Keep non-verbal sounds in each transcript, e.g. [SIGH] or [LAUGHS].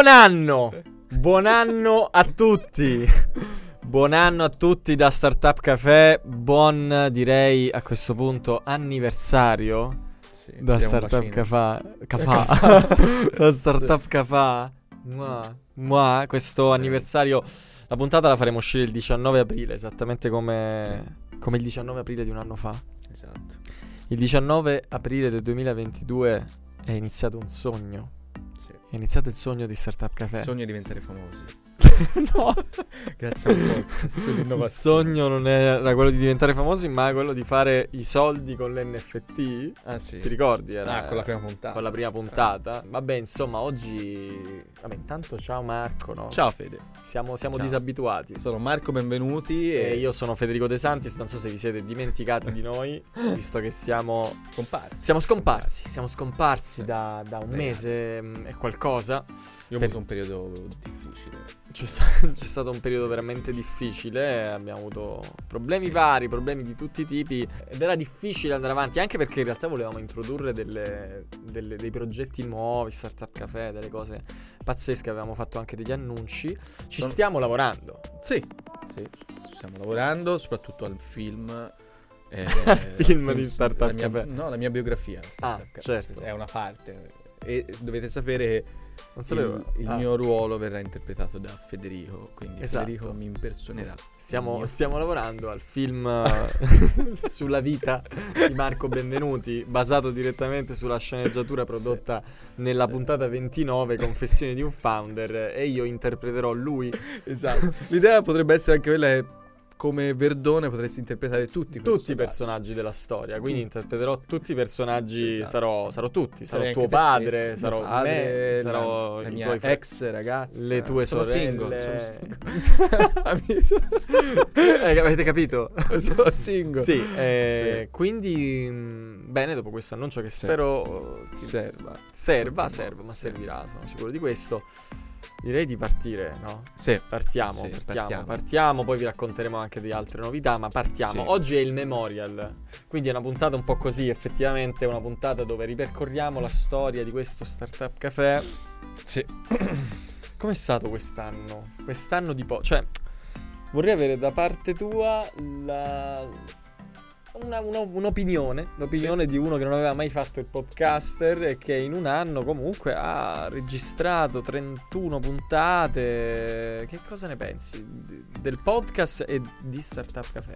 Buon anno! Buon anno a tutti! Buon anno a tutti da Startup Café. Buon, direi a questo punto, anniversario Sì, da Startup. Café. Cafà. [LAUGHS] da Startup Café. Mua. Mua. Questo anniversario. La puntata la faremo uscire il 19 aprile, esattamente come, come il 19 aprile di un anno fa. Esatto. Il 19 aprile del 2022 è iniziato un sogno. È iniziato il sogno di Startup Café. Sogno di diventare famosi. [LAUGHS] no. Grazie a un po' [LAUGHS] Il sogno non era quello di diventare famosi, ma quello di fare i soldi con l'NFT. Ah sì. Ti ricordi? Era Ah, con la prima puntata. con la prima puntata. Vabbè, insomma, oggi. Vabbè, intanto ciao Marco. No? Ciao Fede. Siamo, siamo Ciao. disabituati. Sono Marco, benvenuti E e io sono Federico De Santis. Non so se vi siete dimenticati di noi, [LAUGHS] visto che siamo. comparsi. Siamo scomparsi. Siamo scomparsi Sì. da, da un Tre mese mm, e qualcosa. Io ho Per- avuto un periodo difficile. C'è, sta- [LAUGHS] c'è stato un periodo veramente difficile, abbiamo avuto problemi Sì. vari, problemi di tutti i tipi ed era difficile andare avanti anche perché in realtà volevamo introdurre delle- delle- dei progetti nuovi, Startup Café, delle cose pazzesche, avevamo fatto anche degli annunci, ci stiamo lavorando. Sì, sì. Stiamo lavorando soprattutto al film. eh, [LAUGHS] Al film al di Startup mia- Café. No, la mia biografia. Startup Ah, Café. certo. È una parte. E dovete sapere Non il, sapevo. il Ah, mio ruolo verrà interpretato da Federico. Quindi Esatto. Federico mi impersonerà. Stiamo, Mio- stiamo lavorando al film [LAUGHS] eh, sulla vita di Marco Benvenuti, basato direttamente sulla sceneggiatura prodotta nella Sì. puntata 29, Confessioni di un founder, e io interpreterò lui. Esatto. L'idea potrebbe essere anche quella che come Verdone potresti interpretare tutti i Tutti i personaggi. personaggi della storia, quindi interpreterò tutti i personaggi, Esatto. sarò, sarò tutti, sarò Sarai tuo padre, sarò padre, me, sarò la, i mia fre- ex ragazza. le tue sono sorelle. single. Sono [LAUGHS] single. Eh, avete capito? [LAUGHS] sono single. Sì, eh, Sì. quindi mh, bene, dopo questo annuncio che Sì. spero ti- Serva. serva, serva, ma servirà, sono sicuro di questo. Direi di partire, no? Sì. Partiamo, Sì, partiamo, partiamo, partiamo. poi vi racconteremo anche di altre novità, ma partiamo. Sì. Oggi è il memorial, quindi è una puntata un po' così, effettivamente è una puntata dove ripercorriamo la storia di questo Startup Café. Sì. [COUGHS] Com'è stato quest'anno? Quest'anno di po'... Cioè, vorrei avere da parte tua la... una- una- un'opinione, l'opinione di uno che non aveva mai fatto il podcaster e che in un anno comunque ha registrato 31 puntate. Che cosa ne pensi del podcast e di Startup Café?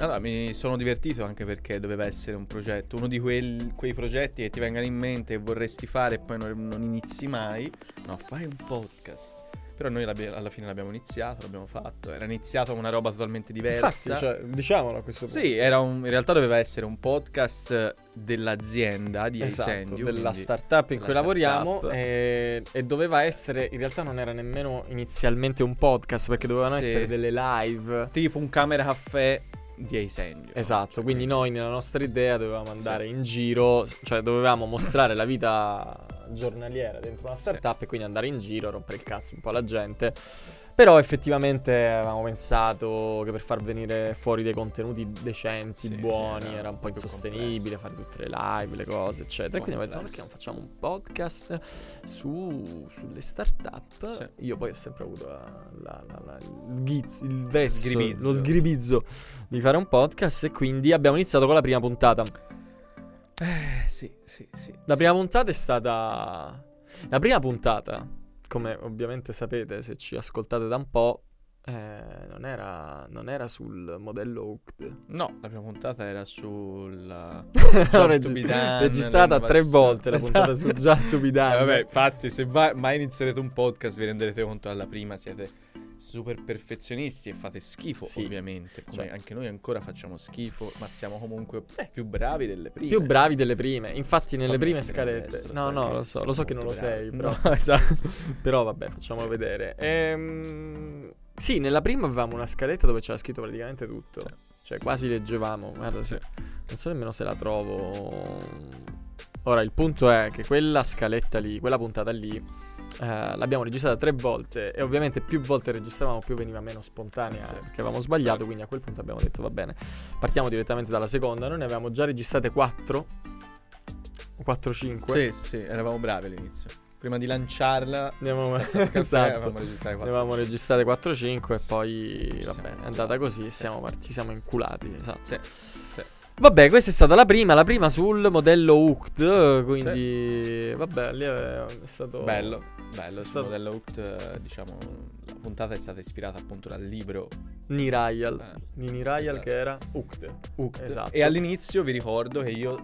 Allora, mi sono divertito anche perché doveva essere un progetto, uno di quel- quei progetti che ti vengano in mente e vorresti fare e poi non, non inizi mai. No, fai un podcast. Però noi alla fine l'abbiamo iniziato, l'abbiamo fatto. Era iniziato una roba totalmente diversa. Infatti, cioè, diciamolo a questo punto. Sì, era un- in realtà doveva essere un podcast dell'azienda di Esatto, Eisendio, della startup in cui lavoriamo e, e doveva essere, in realtà non era nemmeno inizialmente un podcast perché dovevano Sì. essere delle live. tipo un camera caffè di Eisendio. Esatto, Cioè, quindi noi nella nostra idea dovevamo andare in giro, cioè dovevamo mostrare la vita giornaliera dentro una startup e quindi andare in giro, rompere il cazzo un po' alla gente. Però effettivamente avevamo pensato che per far venire fuori dei contenuti decenti, Sì, sì, buoni, era era un po' più insostenibile complesso. fare tutte le live, le cose, eccetera. E quindi abbiamo detto, "Ma perché non facciamo un podcast su, sulle startup? Sì. Io poi ho sempre avuto la- la- la- il, ghiz, il vezzo, lo sgribizzo di fare un podcast e quindi abbiamo iniziato con la prima puntata. Eh, sì, sì, sì. La prima puntata è stata... La prima puntata, come ovviamente sapete se ci ascoltate da un po', eh, non, era, non era sul modello Hooked. No, la prima puntata era sul Ho Job reg- registrata tre volte la puntata su Job to be done. Eh, vabbè, infatti, se va- mai inizierete un podcast vi renderete conto alla prima siete super perfezionisti e fate schifo, Sì. ovviamente. Come Cioè- anche noi ancora facciamo schifo, ma siamo comunque più bravi delle prime. Più bravi delle prime. Infatti, nelle Fammi prime scalette. No, no, lo so, lo so che non lo molto sei. bravi. Però, No, [LAUGHS] esatto. però vabbè, facciamolo Sì. vedere. Ehm, sì, nella prima avevamo una scaletta dove c'era scritto praticamente tutto. Sì. Cioè, quasi leggevamo. Guarda, se- non so nemmeno se la trovo. Ora, il punto è che quella scaletta lì, quella puntata lì, eh, l'abbiamo registrata tre volte e ovviamente più volte registravamo più veniva meno spontanea Sì. perché avevamo sbagliato, quindi a quel punto abbiamo detto va bene, partiamo direttamente dalla seconda. Noi ne avevamo già registrate quattro, 4-5. Sì, sì, eravamo bravi all'inizio. Prima di lanciarla, [LAUGHS] esatto. Avevamo cinque. registrate 4-5 e poi vabbè, è andata così, siamo partiti, ci siamo inculati, esatto. Sì, sì. Vabbè, questa è stata la prima, la prima sul modello Hooked, quindi vabbè, lì è stato Bello, bello. Sul stato- modello eh, diciamo, la puntata è stata ispirata appunto dal libro Nirayal, eh, di Nirayal esatto. che era Hooked. Hooked. Esatto. E all'inizio vi ricordo che io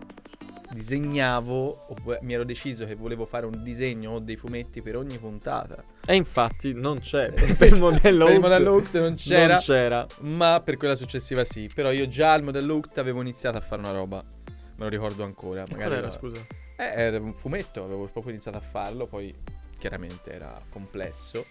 disegnavo, o vo- mi ero deciso che volevo fare un disegno o dei fumetti per ogni puntata. E infatti non c'è [LAUGHS] per il modello per il modello Hooked non c'era, Non c'era. ma per quella successiva sì. Però io già al modello Hooked avevo iniziato a fare una roba. Me lo ricordo ancora. Magari qual era, la- scusa? Eh, era un fumetto, avevo proprio iniziato a farlo, poi chiaramente era complesso.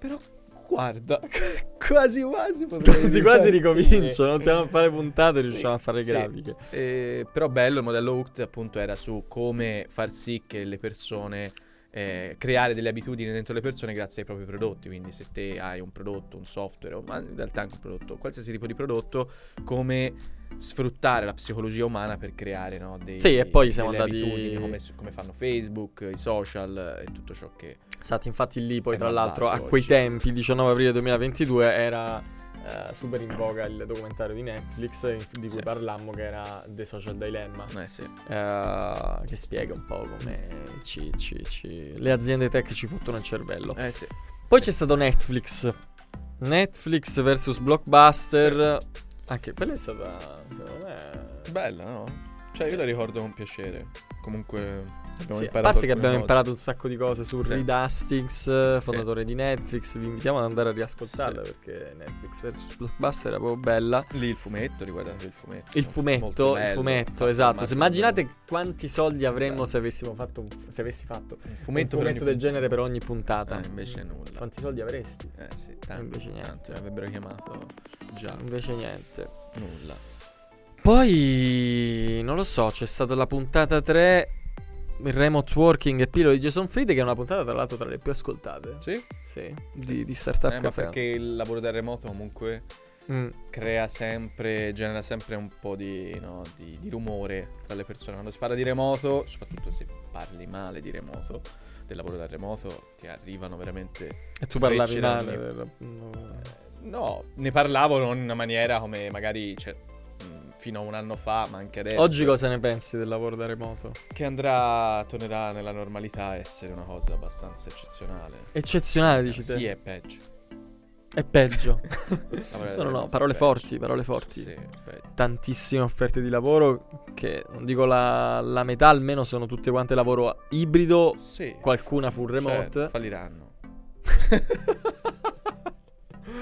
Però guarda, [LAUGHS] quasi quasi potrei Quasi quasi ricomincio, non stiamo a fare puntate, Sì, riusciamo a fare sì. grafiche. Eh, però bello il modello Hooked appunto era su come far sì che le persone eh, creare delle abitudini dentro le persone grazie ai propri prodotti quindi se te hai un prodotto un software o ma in realtà anche un prodotto qualsiasi tipo di prodotto come sfruttare la psicologia umana per creare no, dei, Sì, e poi siamo andati- come, come fanno Facebook i social e tutto ciò che Esatto, infatti lì poi tra l'altro a quei tempi, 19 aprile 2022, era eh, super in voga il documentario di Netflix eh, di cui Sì. parlammo che era The Social Dilemma, eh sì eh, che spiega un po' come ci- ci- ci- le aziende tech ci fottono il cervello. eh sì Poi c'è stato Netflix. Netflix versus Blockbuster. Anche quella è stata, secondo me... bella no? cioè io la ricordo con piacere comunque Sì, a parte che abbiamo cose. imparato un sacco di cose su Sì. Reed Hastings, eh, fondatore di Netflix. Vi invitiamo ad andare a riascoltarla Sì. perché Netflix vs Blockbuster era proprio bella. Lì il fumetto, riguardate il fumetto. Il fumetto, il bello, fumetto, fatto esatto. Se immaginate quanti soldi avremmo Esatto. se avessimo fatto un, se avessi fatto un un fumetto, fumetto, per ogni del genere per ogni puntata. Ah, invece nulla. Quanti soldi avresti? Eh sì, tanto, Invece tanto, niente. mi avrebbero chiamato già Invece niente. nulla. Poi non lo so, c'è stata la puntata 3 il remote working e pillole di Jason Fried che è una puntata tra l'altro tra le più ascoltate. Sì? Sì, di, di Startup Eh, ma Café. perché il lavoro da remoto comunque Mm. crea sempre, genera sempre un po' di, no, di, di rumore tra le persone. Quando si parla di remoto, soprattutto se parli male di remoto, del lavoro da remoto, ti arrivano veramente E tu parlavi male. della- no. No, ne parlavo non in una maniera come magari cioè, fino a un anno fa, ma anche adesso. Oggi cosa ne pensi del lavoro da remoto? Che andrà, tornerà nella normalità a essere una cosa abbastanza eccezionale. Eccezionale, dici te? Sì, è peggio. È peggio. [LAUGHS] No, no, no, parole forti, parole forti. Sì. Tantissime offerte di lavoro che non dico la, la metà, almeno sono tutte quante lavoro ibrido, Sì. qualcuna full remote. Cioè, falliranno. [LAUGHS] [LAUGHS]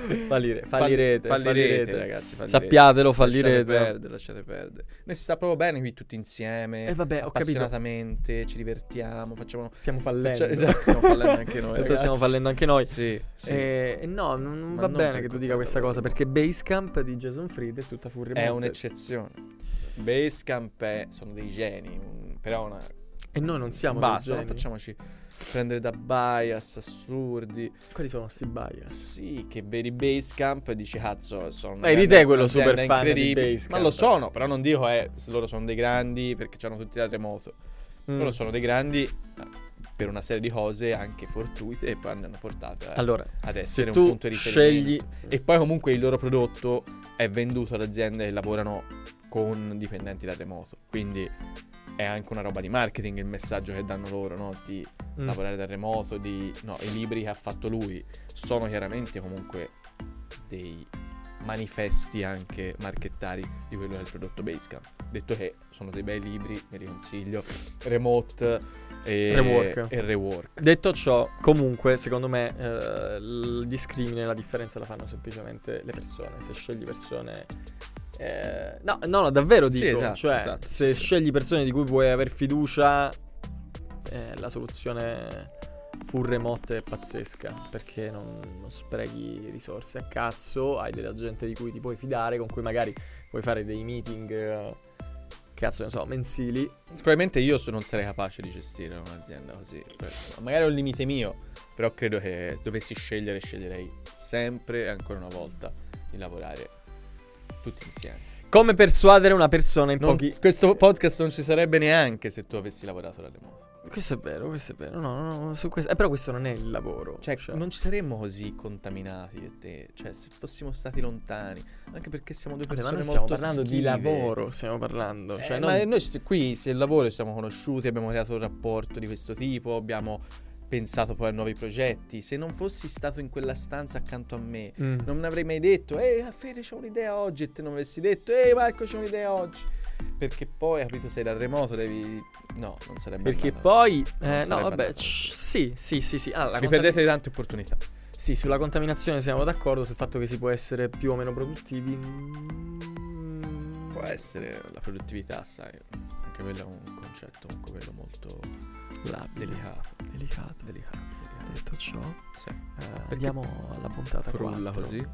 [LAUGHS] Fallire- fallirete, Fall- fallirete. ragazzi. Fallirete. Sappiatelo, Lasciate fallirete. perdere, lasciate perdere. Noi si sta proprio bene qui tutti insieme. Eh vabbè, ho capito. appassionatamente, ci divertiamo, facciamo... Stiamo fallendo. Faccia- [LAUGHS] esatto, stiamo fallendo anche noi, realtà stiamo ragazzi. fallendo anche noi. Sì, sì. Eh, e no, non, Ma va non bene che tu dica questa cosa perché Basecamp di Jason Fried è tutta full remote. È un'eccezione. Basecamp è, sono dei geni, però una... E noi non siamo Basta, non facciamoci prendere da bias assurdi. Quali sono sti bias? Sì, che vedi Basecamp e dici cazzo, sono Ma eri te quello super fan di incredibile". Basecamp. Ma lo sono, però non dico eh, se loro sono dei grandi perché hanno tutti da remoto. Mm. Loro sono dei grandi per una serie di cose anche fortuite e poi hanno portato eh, Allora, ad se essere un tu punto di riferimento. scegli E poi comunque il loro prodotto è venduto ad aziende che lavorano con dipendenti da remoto. Quindi è anche una roba di marketing il messaggio che danno loro, no? Di Mm. lavorare da remoto, di... No, i libri che ha fatto lui sono chiaramente comunque dei manifesti anche marchettari di quello che è il prodotto Basecamp. Detto che sono dei bei libri, me li consiglio. Remote e Rework. e rework. Detto ciò, comunque, secondo me eh, il discrimine, la differenza la fanno semplicemente le persone. Se scegli persone. Eh, no, no, no, davvero Sì, dico. esatto, cioè, esatto, se sì, sì. scegli persone di cui puoi aver fiducia, eh, la soluzione full remote è pazzesca. Perché non, non sprechi risorse a cazzo. Hai della gente di cui ti puoi fidare, con cui magari puoi fare dei meeting. eh, cazzo ne so, mensili. Probabilmente io non sarei capace di gestire un'azienda così. Magari è un limite mio, però credo che dovessi scegliere, sceglierei sempre e ancora una volta di lavorare tutti insieme. Come persuadere una persona in Non- pochi... Questo podcast non ci sarebbe neanche se tu avessi lavorato da remoto. Questo è vero, questo è vero. No, no, no, su questo... eh, però questo non è il lavoro. Cioè, non ci saremmo così contaminati io e te. Cioè, se fossimo stati lontani. Anche perché siamo due Vabbè, ma persone noi stiamo molto parlando di schive. lavoro, stiamo parlando. Eh, Cioè, ma non- noi ci- qui, se il lavoro, ci siamo conosciuti, abbiamo creato un rapporto di questo tipo, abbiamo pensato poi a nuovi progetti. Se non fossi stato in quella stanza accanto a me, Mm. non avrei mai detto, ehi, Fede, c'ho un'idea oggi, e te non avessi detto, ehi, Marco, c'ho un'idea oggi. Perché poi, capito, sei dal remoto, devi... No, non sarebbe Perché andata. poi... Eh, no, vabbè, andato c- sì, sì, sì, sì. Allora, Vi contam- perdete tante opportunità. Sì, sulla contaminazione siamo d'accordo, sul fatto che si può essere più o meno produttivi. Può essere la produttività, sai. Anche quello è un concetto, comunque quello molto labile, delicato. delicato. Delicato, delicato. Detto ciò, Sì. eh, andiamo alla puntata Frulla 4. così.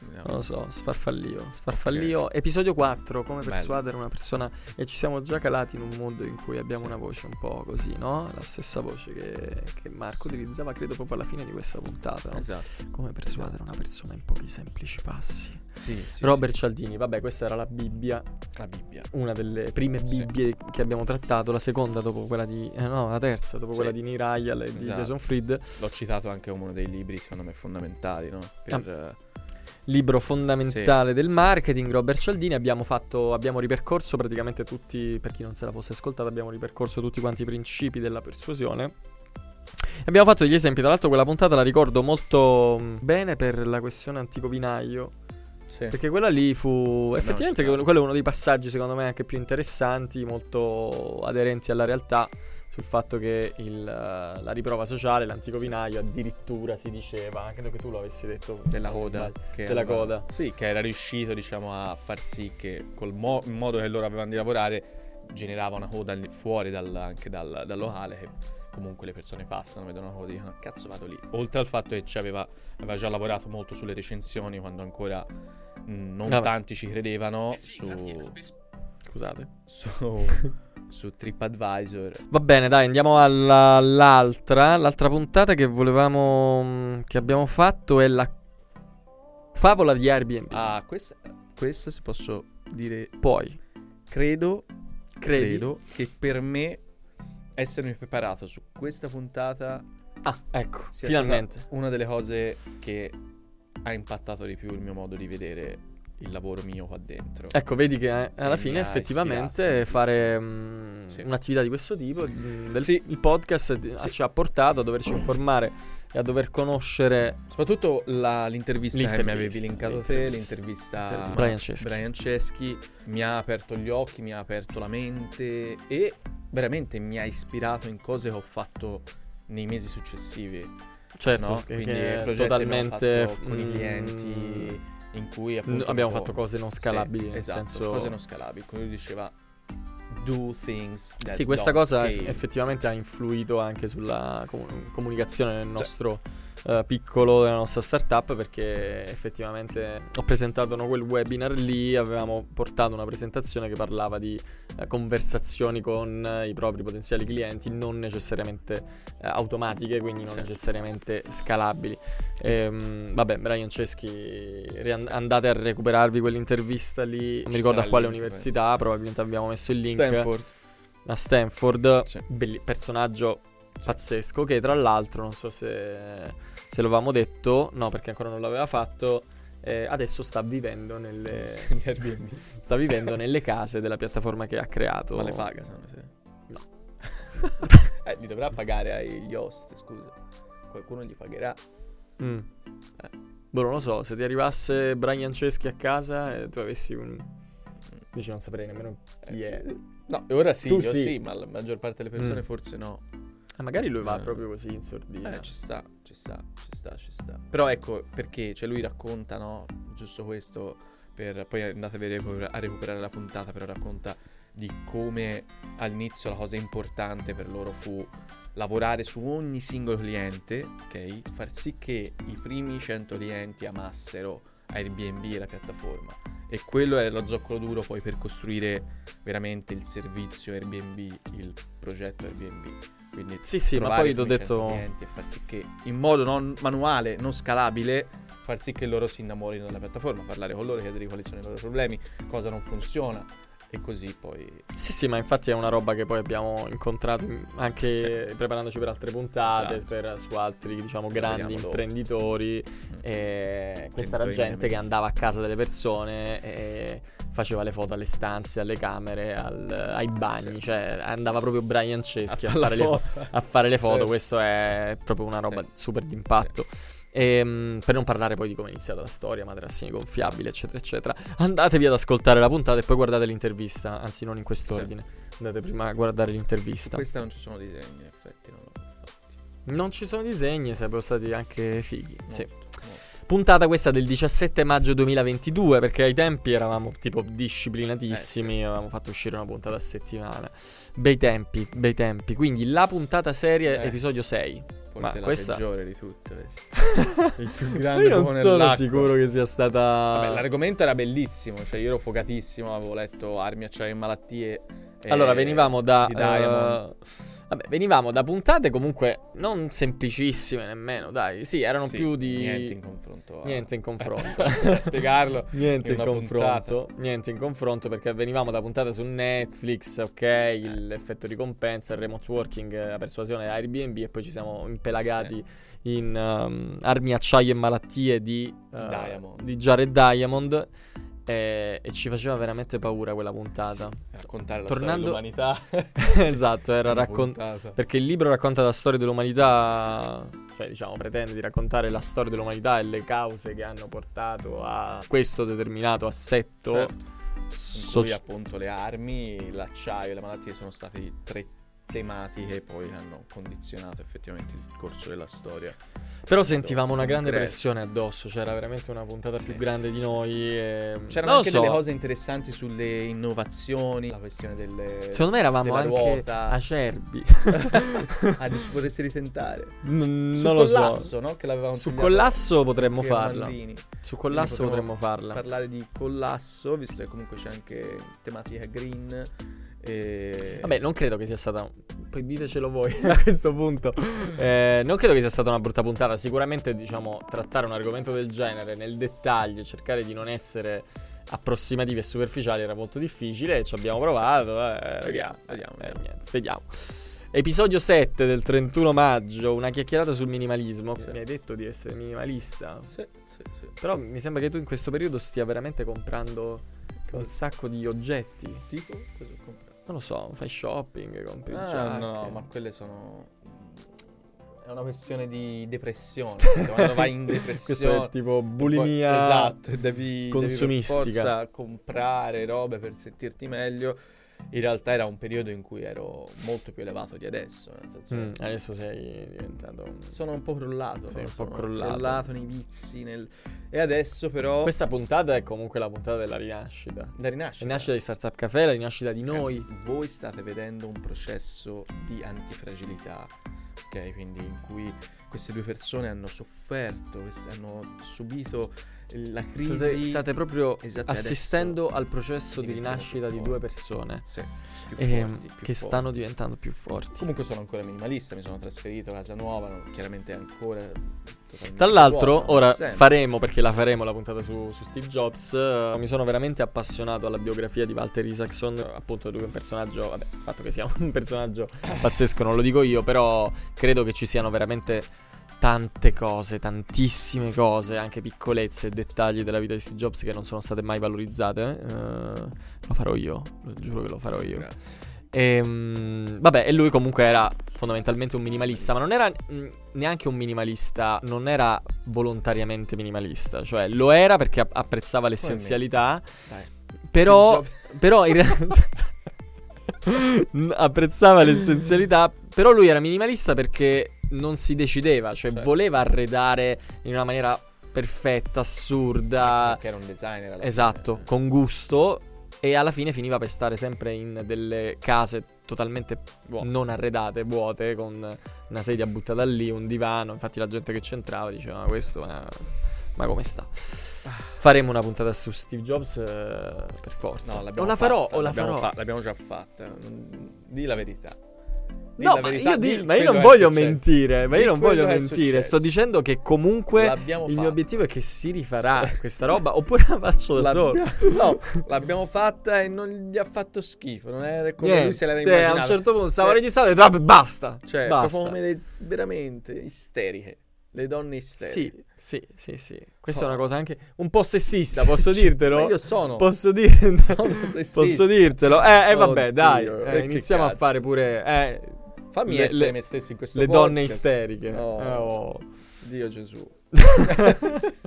Non lo so, sfarfallio, sfarfallio. Episodio 4, come Bello. persuadere una persona. E ci siamo già calati in un mondo in cui abbiamo Sì. una voce un po' così, no? La stessa voce che, che Marco Sì. utilizzava, credo, proprio alla fine di questa puntata. no? Esatto. Come persuadere Esatto. una persona in pochi semplici passi. Sì, sì. Robert Cialdini, vabbè, questa era la Bibbia, sì. La Bibbia. una delle prime Sì. Bibbie che abbiamo trattato, la seconda dopo quella di... Eh, no, la terza dopo Sì. quella di Neil Ryan e di Esatto. Jason Fried. L'ho citato anche come uno dei libri, secondo me, fondamentali, no? Per, eh, libro fondamentale Sì, del sì. marketing, Robert Cialdini. Abbiamo fatto, abbiamo ripercorso praticamente tutti, per chi non se la fosse ascoltata, abbiamo ripercorso tutti quanti i principi della persuasione. Abbiamo fatto degli esempi, tra l'altro quella puntata la ricordo molto mh, bene per la questione antico vinaio, sì. perché quella lì fu effettivamente quello, quello è uno dei passaggi secondo me anche più interessanti, molto aderenti alla realtà, sul fatto che il, eh, la riprova sociale, l'antico vinaio addirittura si diceva, credo che tu lo avessi detto della coda. sbaglio. che Della aveva- coda. Sì, che era riuscito, diciamo, a far sì che col mo- il modo che loro avevano di lavorare generava una coda fuori dal- anche dal, dal locale che comunque le persone passano, vedono una coda e dicono cazzo vado lì. Oltre al fatto che ci aveva, aveva già lavorato molto sulle recensioni quando ancora mh, non Vabbè. tanti ci credevano Eh su, Scusate. [LAUGHS] su, su TripAdvisor. Va bene, dai, andiamo alla- all'altra. L'altra puntata che volevamo. mh, che abbiamo fatto è la favola di Airbnb. Ah, questa, questa se posso dire, Poi, credo credi? credo che per me essermi preparato su questa puntata Ah, ecco, finalmente. una delle cose che ha impattato di più il mio modo di vedere il lavoro mio qua dentro. Ecco, vedi che eh, alla fine effettivamente fare mh, Sì. un'attività di questo tipo, mh, del, Sì. il podcast Sì. ci ha portato a doverci informare e a dover conoscere Soprattutto la- l'intervista, che mi L'intervista, avevi linkato te, l'intervista. l'intervista Brian Ceschi. Brian Ceschi, mi ha aperto gli occhi, mi ha aperto la mente e veramente mi ha ispirato in cose che ho fatto nei mesi successivi. certo, no? Quindi progetti totalmente fatto con i mh, clienti in cui appunto abbiamo fatto cose non scalabili, Sì, nel esatto, senso cose non scalabili. Come lui diceva do things Sì, questa cosa scale. effettivamente ha influito anche sulla comu- comunicazione Cioè nel nostro eh, piccolo, della nostra startup, perché effettivamente ho presentato no, quel webinar lì, avevamo portato una presentazione che parlava di eh, conversazioni con eh, i propri potenziali clienti, non necessariamente automatiche, quindi non Sì. necessariamente scalabili. Ehm, vabbè, Brian Ceschi, rian- Sì. andate a recuperarvi quell'intervista lì, non mi ricordo a quale link, università, probabilmente abbiamo messo il link Stanford. a Stanford, Sì. belli- personaggio pazzesco che tra l'altro non so se, se lo avevamo detto, no perché ancora non l'aveva fatto, eh, adesso sta vivendo nelle, [LAUGHS] sta vivendo nelle case della piattaforma che ha creato. Ma le paga secondo te? No. [LAUGHS] eh, li dovrà pagare agli host, scusa. Qualcuno gli pagherà. Mm. Eh. Boh, non lo so, se ti arrivasse Brian Ceschi a casa e tu avessi un... Dici non saprei nemmeno chi è. No, ora sì, Tu io sì. sì. ma la maggior parte delle persone Mm. forse no. Eh, magari lui va Eh. proprio così in sordina. Eh, ci sta, ci sta, ci sta, ci sta. Però ecco, perché, cioè lui racconta, no? Giusto questo, per, poi andatevi a recu- a recuperare la puntata, però racconta di come all'inizio la cosa importante per loro fu lavorare su ogni singolo cliente, ok? Far sì che i primi 100 clienti amassero Airbnb e la piattaforma. E quello è lo zoccolo duro poi per costruire veramente il servizio Airbnb, il progetto Airbnb. Quindi Sì, sì, ma poi ti ho quei 100 detto... e far sì che in modo non manuale, non scalabile, far sì che loro si innamorino della piattaforma, parlare con loro, chiedere quali sono i loro problemi, cosa non funziona e così poi Sì, sì, ma infatti è una roba che poi abbiamo incontrato in- anche preparandoci per altre puntate, Esatto. per- su altri, diciamo, grandi imprenditori. Mm. E questa era gente che andava a casa delle persone e faceva le foto alle stanze, alle camere, al- ai bagni, Sì. cioè andava proprio Brian Ceschi a, fare la fare, le, foto. a fare le foto. Certo. Questo è proprio una roba Sì. super d'impatto. Ehm, per non parlare poi di come è iniziata la storia, materassini gonfiabili, eccetera, eccetera. Andatevi ad ascoltare la puntata e poi guardate l'intervista. Anzi, non in quest'ordine. Andate prima a guardare l'intervista. Questa non ci sono disegni, in effetti, non l'ho fatti. Non ci sono disegni, sarebbero stati anche fighi. Sì. Molto, molto. Puntata questa del 17 maggio 2022, perché ai tempi eravamo tipo disciplinatissimi, Eh, avevamo fatto uscire una puntata a settimana. Bei tempi, bei tempi. Quindi la puntata serie, Eh. episodio 6. Forse Ma la questa- peggiore di tutte. [LAUGHS] Il più grande Io non sono nell'acqua. sicuro che sia stata... Vabbè, l'argomento era bellissimo, cioè io ero fogatissimo, avevo letto armi, acciaio e malattie. e- Allora, venivamo da. di Diamond. eh, vabbè, venivamo da puntate comunque non semplicissime nemmeno, dai. Sì, erano Sì, più di. Niente in confronto a... Niente in [LAUGHS] confronto. Cioè, spiegarlo. [LAUGHS] Niente in confronto, niente in confronto perché venivamo da puntate su Netflix, ok, l'effetto ricompensa, il remote working, eh, la persuasione Airbnb e poi ci siamo impelagati in um, armi, acciaio e malattie di, eh, Diamond. di Jared Diamond e, e ci faceva veramente paura quella puntata. Sì, raccontare la Tornando- storia dell'umanità. [LAUGHS] esatto, era puntata. Perché il libro racconta la storia dell'umanità, cioè diciamo pretende di raccontare la storia dell'umanità e le cause che hanno portato a questo determinato assetto Certo. In soci- cui appunto le armi, l'acciaio e le malattie sono stati tre tematiche che poi hanno condizionato effettivamente il corso della storia. Però sentivamo una grande concreto. pressione addosso, c'era veramente una puntata Sì. più grande di noi. E... C'erano non anche so, delle cose interessanti sulle innovazioni, la questione delle... Secondo me eravamo anche ruota. [LAUGHS] acerbi. ah, dici, vorresti ritentare? N- Su non lo Collasso, so. no? Che l'avevamo Su Collasso potremmo farla. Mandini. Su Collasso potremmo farla. Parlare di Collasso, visto che comunque c'è anche tematica green. E... Vabbè, non credo che sia stata. Poi ditecelo voi [LAUGHS] a questo punto. Eh, non credo che sia stata una brutta puntata. Sicuramente, diciamo, trattare un argomento del genere nel dettaglio, cercare di non essere approssimativi e superficiali era molto difficile. Ci abbiamo provato. eh, Vediamo, eh, vediamo, eh, vediamo. niente, vediamo. Episodio 7 del 31 maggio, una chiacchierata sul minimalismo. Sì. Mi hai detto di essere minimalista. Sì, sì, sì. Però mi sembra che tu in questo periodo stia veramente comprando un sacco di oggetti. Tipo? Cosa ho comprato? Non lo so, fai shopping, compri Ah, giacche. no, ma quelle sono... È una questione di depressione. [LAUGHS] Quando vai in Questo è depressione... tipo poi- bulimia. esatto, devi, consumistica. devi per forza comprare robe per sentirti meglio. In realtà era un periodo in cui ero molto più elevato di adesso. Nel senso Mm, adesso sei diventato sono un po' crollato. Sei no? un po' Sono crollato. nei vizi. nel- E adesso però... Questa puntata è comunque la puntata della rinascita. La rinascita. La rinascita di Startup Café, la rinascita di Ragazzi, noi. voi state vedendo un processo di antifragilità, ok? Quindi in cui queste due persone hanno sofferto, hanno subito la crisi. State, state proprio Esatto, assistendo adesso al processo di rinascita di due persone Sì, più ehm, forti, che forti. stanno diventando più forti. Comunque sono ancora minimalista, mi sono trasferito a casa nuova, non- chiaramente ancora totalmente Tra l'altro, ora faremo, perché la faremo la puntata su, su Steve Jobs, eh, mi sono veramente appassionato alla biografia di Walter Isaacson, appunto lui è un personaggio, vabbè, il fatto che sia [LAUGHS] un personaggio pazzesco non lo dico io, però credo che ci siano veramente tante cose, tantissime cose, anche piccolezze e dettagli della vita di Steve Jobs che non sono state mai valorizzate. eh, lo farò io, lo giuro che lo farò io. Grazie. E, vabbè, e lui comunque era fondamentalmente un minimalista, ma non era mh, neanche un minimalista, non era volontariamente minimalista, cioè lo era perché app- apprezzava l'essenzialità, però, però in realtà [LAUGHS] apprezzava l'essenzialità, però lui era minimalista perché non si decideva, cioè Certo. voleva arredare in una maniera perfetta, assurda, Perché era un designer Esatto, fine. con gusto. E alla fine finiva per stare sempre in delle case totalmente Vuote. non arredate, vuote, con una sedia buttata lì, un divano. Infatti la gente che c'entrava diceva, "Ma questo è Ma come sta? Faremo una puntata su Steve Jobs eh, per forza. No, o la farò, fatta, o la l'abbiamo farò. fa- l'abbiamo già fatta. Di la verità. No, ma verità, io, di ma io non voglio successo. mentire, ma io non voglio mentire. Sto dicendo che comunque L'abbiamo il fatta. mio obiettivo è che si rifarà [LAUGHS] questa roba, oppure la faccio da solo. No, l'abbiamo fatta e non gli ha fatto schifo. Non è come Niente, lui se l'era cioè, a immaginato. un certo punto stavo Cioè- registrando e basta. Cioè, basta. come le, veramente isteriche. Le donne isteriche. Sì, sì, sì, sì. Questa è una cosa anche un po' sessista, posso dirtelo? Io sono. Posso dire? [LAUGHS] Sono sessista. Posso dirtelo? Eh, eh, vabbè, Oddio, dai. eh, che iniziamo a cazzo. fare pure eh, Fammi le- essere le- me stesso in questo le podcast. donne isteriche. Oh, Eh, oh. Dio Gesù. [LAUGHS]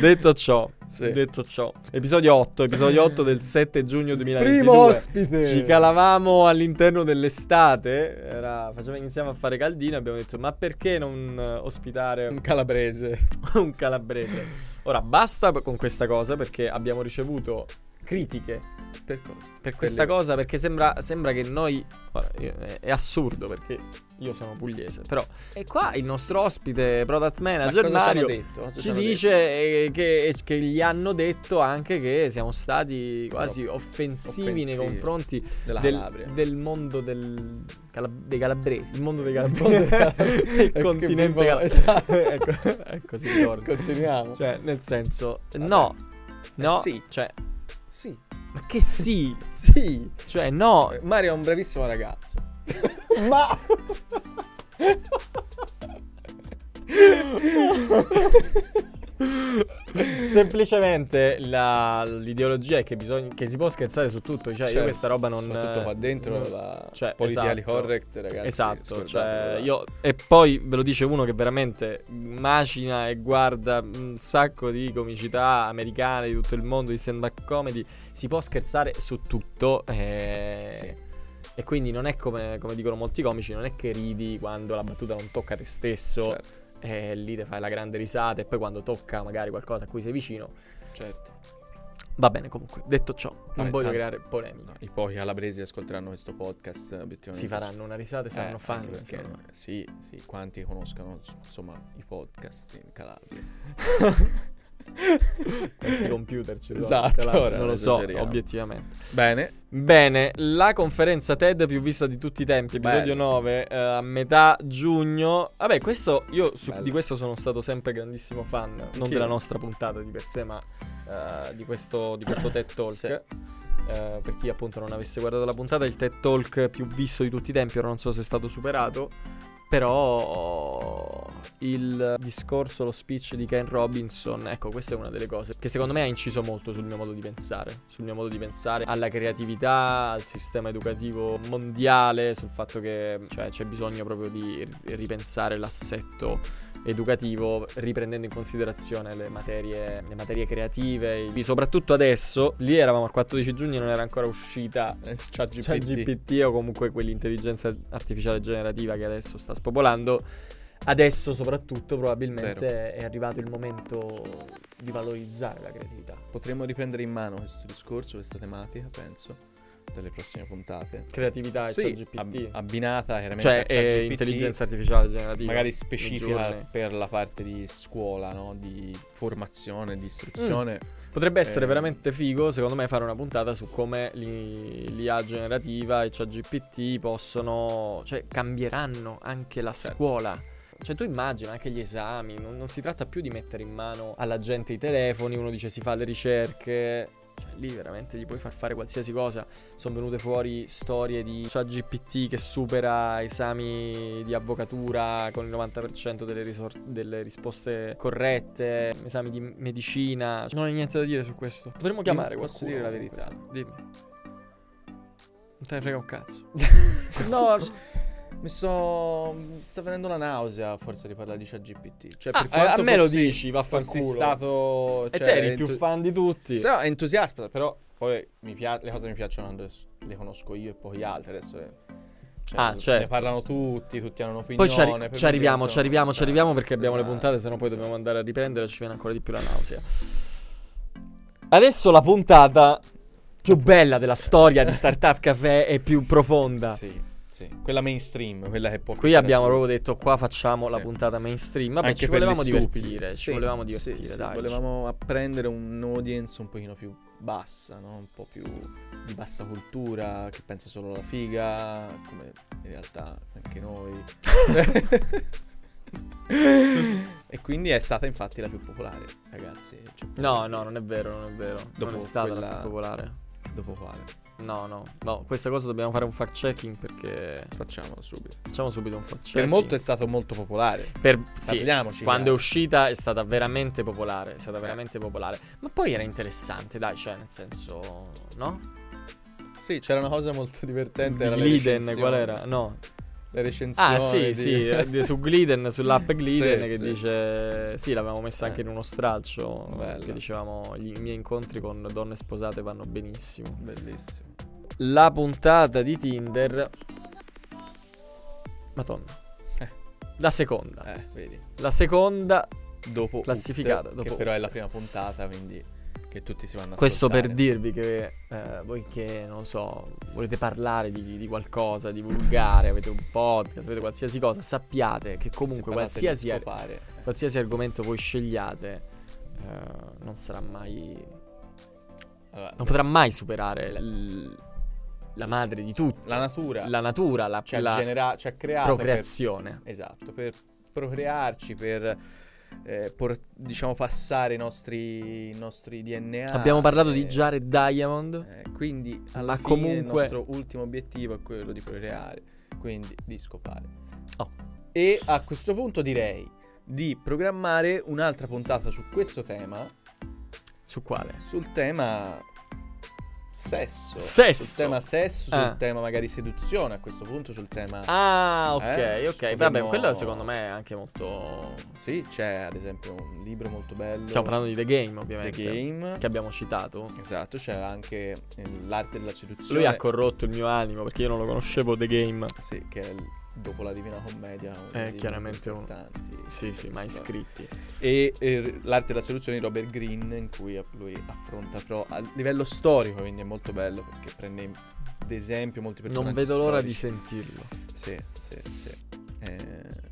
Detto ciò, Sì. detto ciò, episodio 8, episodio 8 del 7 giugno 2022. Primo ospite. Ci calavamo all'interno dell'estate, era, facciamo, iniziamo a fare caldino, abbiamo detto ma perché non eh, ospitare Un calabrese. [LAUGHS] un calabrese? Ora basta con questa cosa perché abbiamo ricevuto critiche Per cosa? per questa Quelle- cosa perché sembra, sembra che noi guarda, io- è, è assurdo perché io sono pugliese però e qua il nostro ospite product Ma manager Mario detto? Ci dice eh, che, che gli hanno detto anche che siamo stati quasi Troppo offensivi, nei offensivi. confronti detto? Della del, del mondo del cala- dei calabresi il mondo dei calabresi [LAUGHS] il continente vivo- [LAUGHS] calabrese esatto. [LAUGHS] ecco, ecco si ricorda Continuiamo. cioè nel senso Vabbè. no no Eh sì. cioè Sì. Ma che sì [LAUGHS] Sì. cioè no Mario è un bravissimo ragazzo. [LAUGHS] Ma [LAUGHS] [LAUGHS] Semplicemente la- l'ideologia è che, bisogna, che si può scherzare su tutto. Cioè, io Certo, questa roba non. Soprattutto qua dentro non- la cioè, politically esatto. correct, ragazzi. Esatto, cioè, io, e poi ve lo dice uno che veramente macina e guarda un sacco di comicità americane di tutto il mondo, di stand-up comedy. Si può scherzare su tutto. eh, Sì. E quindi non è come, come dicono molti comici, non è che ridi quando la battuta non tocca te stesso Certo, e lì te fai la grande risata e poi quando tocca magari qualcosa a cui sei vicino. certo. Va bene comunque, detto ciò, non voglio tanto- creare polemica. No, I pochi calabresi ascolteranno questo podcast, obiettivamente. Si faranno una risata e Eh, saranno fan. anche perché, sì, sì, quanti conoscono insomma i podcast in Calabria. [LAUGHS] Quanti [LAUGHS] computer ci sono Esatto, ora non lo so, obiettivamente. Bene, Bene, la conferenza TED più vista di tutti i tempi, episodio Bello. 9, eh, a metà giugno. Vabbè, questo io su- di questo sono stato sempre grandissimo fan, non Anch'io. della nostra puntata di per sé, ma eh, di questo, di questo TED [COUGHS] Talk. Sì. Eh, per chi appunto non avesse guardato la puntata, il TED Talk più visto di tutti i tempi, ora non so se è stato superato. Però il discorso, lo speech di Ken Robinson, ecco, questa è una delle cose che secondo me ha inciso molto sul mio modo di pensare, sul mio modo di pensare alla creatività, al sistema educativo mondiale, sul fatto che cioè, c'è bisogno proprio di ri- ripensare l'assetto educativo riprendendo in considerazione le materie, le materie creative, soprattutto adesso, lì eravamo al 14 giugno e non era ancora uscita eh, ChatGPT. c'è GPT o comunque quell'intelligenza artificiale generativa che adesso sta spopolando. Adesso soprattutto probabilmente è arrivato il momento di valorizzare la creatività. Potremmo riprendere in mano questo discorso, questa tematica, penso, delle prossime puntate. Creatività e Sì, ab- abbinata chiaramente cioè a è ChatGPT, intelligenza artificiale generativa. magari specifica per la parte di scuola, no? di formazione, di istruzione. Potrebbe essere Eh. veramente figo, secondo me, fare una puntata su come l'i- l'IA generativa e ChatGPT possono, cioè, cambieranno anche la Certo. scuola. Cioè, tu immagina anche gli esami, non, non si tratta più di mettere in mano alla gente i telefoni, uno dice si fa le ricerche. Cioè, lì veramente gli puoi far fare qualsiasi cosa. Sono venute fuori storie di ChatGPT che supera esami di avvocatura con il 90% delle, risor- delle risposte corrette, esami di medicina. Non hai niente da dire su questo. Potremmo chiamare posso qualcuno. dire la verità. Dimmi. Non te ne frega un cazzo. [LAUGHS] No, mi sto. Mi sta venendo la nausea a forza di parlare di ChatGPT. Cioè, per Ah, quanto a me lo dici, vaffanculo. stato. e cioè, te eri il più entu- fan di tutti. Sì, no, entusiasta, però poi mi pia- le cose mi piacciono le conosco io e pochi altri. Adesso le- cioè, Ah, certo. Ne parlano tutti, tutti hanno Poi un'opinione. ci, arri- poi ci arriviamo, ci arriviamo, ci eh, arriviamo perché abbiamo le esatto, puntate, se no poi dobbiamo andare a riprendere e ci viene ancora di più la nausea. Adesso la puntata più bella della storia di Startup Café e più profonda. Sì, sì. Quella mainstream, quella che può Qui abbiamo proprio detto qua facciamo la Sì. puntata mainstream. Vabbè, Anche ci volevamo divertire, ci Sì, volevamo sì, divertire, dai. Volevamo apprendere un'audience un pochino più bassa, no? Un po' più di bassa cultura, che pensa solo alla figa, come in realtà anche noi. [LAUGHS] e quindi è stata infatti la più popolare, ragazzi. Cioè, No, no, non è vero, non è vero. Dopo non è stata la quella- più popolare. Dopo quale? No, no, no, questa cosa dobbiamo fare un fact checking perché Facciamolo subito. facciamo subito un fact checking. Per molto è stato molto popolare. Per- sì, Parliamoci. quando è chiaro. uscita è stata veramente popolare, è stata veramente popolare. Ma poi era interessante, dai, cioè nel senso, no? Sì, c'era una cosa molto divertente. era le recensioni. qual era? No. Le recensioni. Ah, sì, di- sì, su Gliden, sull'app Gliden [LAUGHS] Sì, che sì. dice Sì, l'avevamo messa anche Eh. in uno stralcio Bella. che dicevamo i miei incontri con donne sposate vanno benissimo. Bellissimo. La puntata di Tinder Madonna. Eh. La seconda. Eh, vedi. La seconda Dopo Classificata, Ut, dopo che però è la prima puntata, quindi che tutti si vanno a Questo per dirvi che eh, voi che, non so, volete parlare di, di qualcosa, di vulgare, avete un podcast, avete qualsiasi cosa, sappiate che comunque qualsiasi, ar- qualsiasi argomento voi scegliate eh, non sarà mai... allora, non potrà mai superare l- la madre di tutto. la natura La natura, la, ci ha, la genera- ci ha creato per- procreazione. esatto, per procrearci, per eh, por- diciamo passare i nostri, i nostri DNA. Abbiamo parlato eh, di Jared Diamond. eh, quindi alla Ma fine comunque- il nostro ultimo obiettivo è quello di procreare, quindi di scopare. Oh. E a questo punto direi di programmare un'altra puntata su questo tema, Su quale? sul tema sesso. Sesso. Sul tema sesso, Ah. sul tema magari seduzione, a questo punto sul tema... Ah, ok, Eh, ok. Vabbè, potremmo- quello secondo me è anche molto... Sì, c'è ad esempio un libro molto bello. Stiamo parlando di The Game, The ovviamente. Game. Che abbiamo citato. Esatto, c'è anche eh, l'arte della seduzione. Lui ha corrotto il mio animo perché io non lo conoscevo The Game. Sì, che è il- dopo la Divina Commedia. È libri chiaramente importanti Sì, sì, storia. iscritti. E eh, l'arte della seduzione di Robert Greene, in cui lui affronta però a livello storico, quindi è molto bello perché prende ad esempio molti personaggi Non vedo l'ora di sentirlo. Sì, sì, sì. Eh,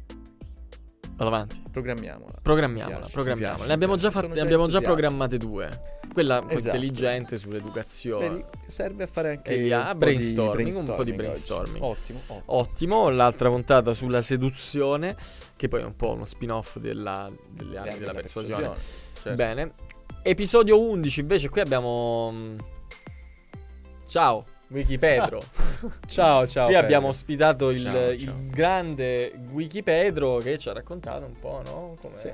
Vado avanti. programmiamola. Programmiamola, Mi piace, mi programmiamola. piace, Ne abbiamo già, fatte- Sono abbiamo già programmate due. Quella un Esatto. intelligente sull'educazione. Vedi, serve a fare anche E via, un po' di brainstorming, un po' di brainstorming. Ottimo, ottimo. Ottimo, l'altra puntata sulla seduzione, che poi è un po' uno spin-off della- delle armi della persuasione. certo. Bene. Episodio 11, invece qui abbiamo... mm, Ciao, Wikipedro. [LAUGHS] Ciao, ciao. Qui Pedro. abbiamo ospitato il, Ciao, il ciao. grande Wikipedro che ci ha raccontato un po', no? Come... Sì.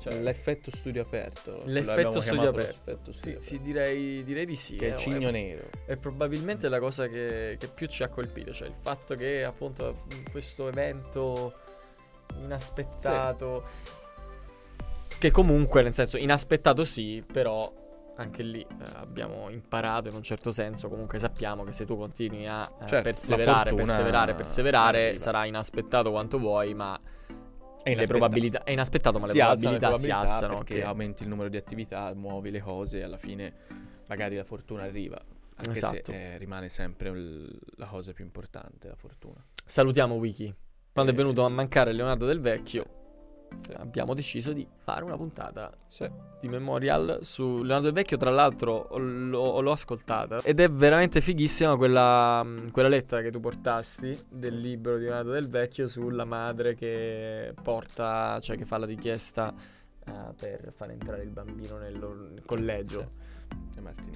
cioè, l'effetto studio aperto. l'effetto studio aperto. Sì, studio sì, aperto. direi, direi di sì. Che è eh, il cigno nero. È probabilmente la cosa che, che più ci ha colpito, cioè il fatto che appunto questo evento inaspettato, che comunque nel senso inaspettato sì, però anche lì eh, abbiamo imparato in un certo senso, comunque sappiamo che se tu continui a eh, Certo, perseverare, perseverare, perseverare, arriva. sarà inaspettato quanto vuoi, ma È le inaspettato. probabilità è inaspettato, ma si le probabilità, le si probabilità alzano perché che- aumenti il numero di attività, muovi le cose e alla fine magari la fortuna arriva. Anche Esatto. se eh, rimane sempre il- la cosa più importante, la fortuna. Salutiamo Wiki. Quando è Eh, venuto a mancare Leonardo del Vecchio, Sì. abbiamo deciso di fare una puntata Sì. di Memorial su Leonardo del Vecchio. Tra l'altro, l'ho, l'ho ascoltata ed è veramente fighissima quella, quella lettera che tu portasti del libro di Leonardo del Vecchio sulla madre che porta, cioè che fa la richiesta eh, per far entrare il bambino nel, nel collegio. Martini.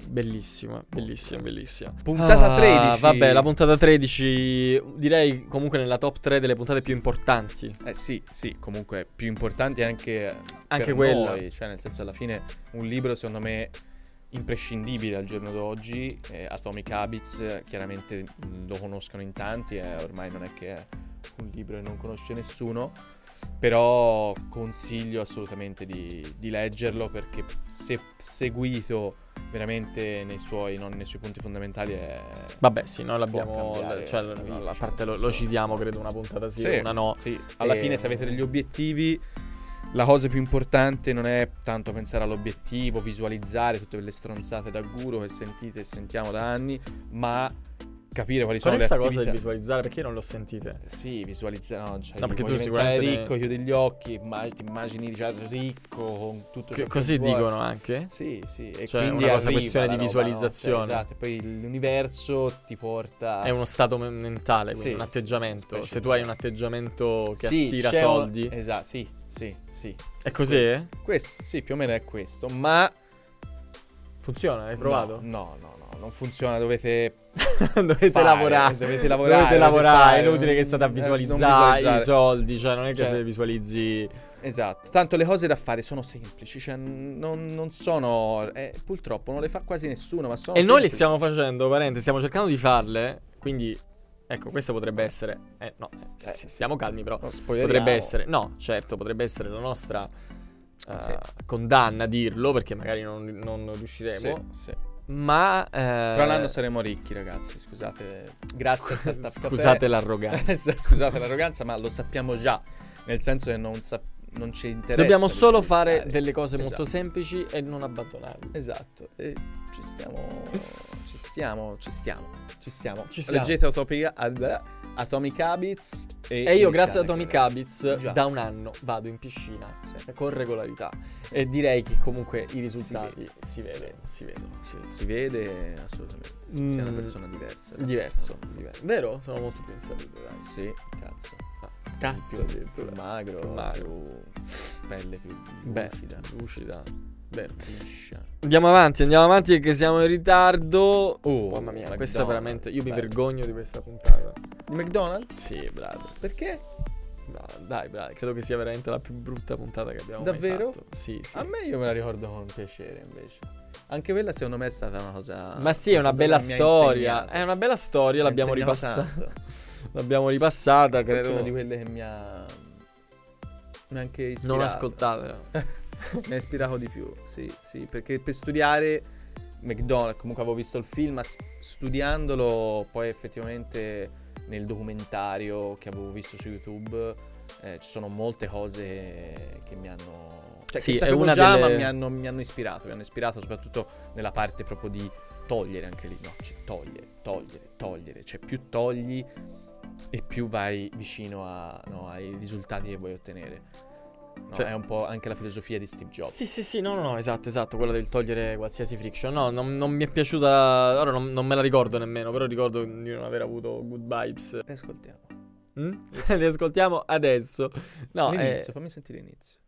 Bellissima, bellissima, bellissima. Puntata Ah, 13. Vabbè, la puntata 13 direi comunque nella top 3 delle puntate più importanti. Eh sì, sì, comunque più importanti anche, Anche per quella. noi, cioè nel senso alla fine un libro secondo me imprescindibile al giorno d'oggi, eh, Atomic Habits eh, chiaramente lo conoscono in tanti e ormai non è che è un libro che non conosce nessuno, però consiglio assolutamente di, di leggerlo perché se seguito veramente nei suoi, non nei suoi punti fondamentali è... Vabbè, sì, noi l'abbiamo. Cioè, la vita, a cioè, parte lo, lo citiamo, credo, una puntata sì, Sì, una no. Sì, alla E- fine se avete degli obiettivi, la cosa più importante non è tanto pensare all'obiettivo, visualizzare tutte quelle stronzate da guru che sentite e sentiamo da anni, ma capire quali Qual sono è le attività. cosa del visualizzare? Perché io non l'ho sentite? Sì, visualizzare. No, cioè, No, perché tu sicuramente ne- ricco, chiudi gli occhi, ma- ti immagini già ricco con tutto ciò Che- così vuoi. dicono anche? Sì, sì, e Cioè, quindi una cosa, arriva questione di roba, no? visualizzazione. Cioè, esatto, poi l'universo ti porta È uno stato me- mentale, quindi Sì, un sì, atteggiamento. specie Se tu di- hai un atteggiamento che Sì, attira c'è un- soldi, Esatto, sì, sì, sì. è così? Questo, sì, più o meno è questo, ma Funziona? Hai provato? No, no, no, non funziona, dovete [LAUGHS] dovete fare, lavorare. dovete lavorare, Dovete lavorare. è inutile che state a eh, visualizzare, visualizzare. i soldi. Cioè, non è che Cioè- se visualizzi. Esatto, tanto le cose da fare sono semplici, cioè non, non sono, eh, purtroppo non le fa quasi nessuno, ma sono E noi le semplici. stiamo facendo, parente, stiamo cercando di farle. Quindi, ecco, questa potrebbe essere. Eh, no, eh, Eh, sì, stiamo calmi, però. Potrebbe essere. No, certo, potrebbe essere la nostra. eh, Sì. condanna a dirlo perché magari non, non riusciremo. Sì, sì. Ma eh, Tra un anno saremo ricchi, ragazzi. Scusate, grazie a Startup Café. Scusate [LAUGHS] l'arroganza. Scusate l'arroganza, ma lo sappiamo già. Nel senso che non, sap- non ci interessa. Dobbiamo solo fare delle cose molto Esatto. semplici e non abbandonarle. Esatto, e ci stiamo. ci stiamo, ci stiamo, ci stiamo. Ci stiamo. Leggete Atomic, ad- Atomic Habits. E, E io, grazie ad Atomic. Habits, Già. da un anno vado in piscina Sì. con regolarità. E direi che comunque i risultati si, vede. vedono, si vedono, si vedono. Si vede assolutamente. Si sia una Mm. persona diversa. Diverso, diver- vero? Sono molto più in salute, dai. Sì, cazzo. Ah, Sei cazzo, più, più magro, Più magro. più pelle più Beh, lucida, liscia. Andiamo avanti, andiamo avanti perché siamo in ritardo. Oh, Mamma mia, McDonald's, questa veramente. Io mi bello. vergogno di questa puntata. Di McDonald's? Sì, bravo. Perché? No, dai, bravo. Credo che sia veramente la più brutta puntata che abbiamo Davvero? Sì, sì. A me io me la ricordo con piacere invece. Anche quella secondo me è stata una cosa... Ma sì, è una bella che storia. È una bella storia, Mi l'abbiamo ripassata. [LAUGHS] L'abbiamo ripassata, Forse è credo. una di quelle che mi ha... Mi ha anche ispirato. Non ascoltate. [LAUGHS] mi ha ispirato di più, sì, sì, perché per studiare McDonald's, comunque avevo visto il film, ma studiandolo poi effettivamente nel documentario che avevo visto su YouTube eh, ci sono molte cose che mi hanno... Cioè, Sì, che è una già, delle- ma mi hanno, mi hanno ispirato, mi hanno ispirato soprattutto nella parte proprio di togliere anche lì, no? Cioè, togliere, togliere, togliere, cioè più togli e più vai vicino a- no, ai risultati che vuoi ottenere. No, Cioè- è un po' anche la filosofia di Steve Jobs. Sì, sì, sì, no, no, no, esatto, esatto, quella del togliere qualsiasi friction. No, non, non mi è piaciuta, ora non, non me la ricordo nemmeno, però ricordo di non aver avuto good vibes. Ascoltiamo. Mm? [LAUGHS] Riascoltiamo adesso. No, l'inizio, eh, fammi sentire l'inizio.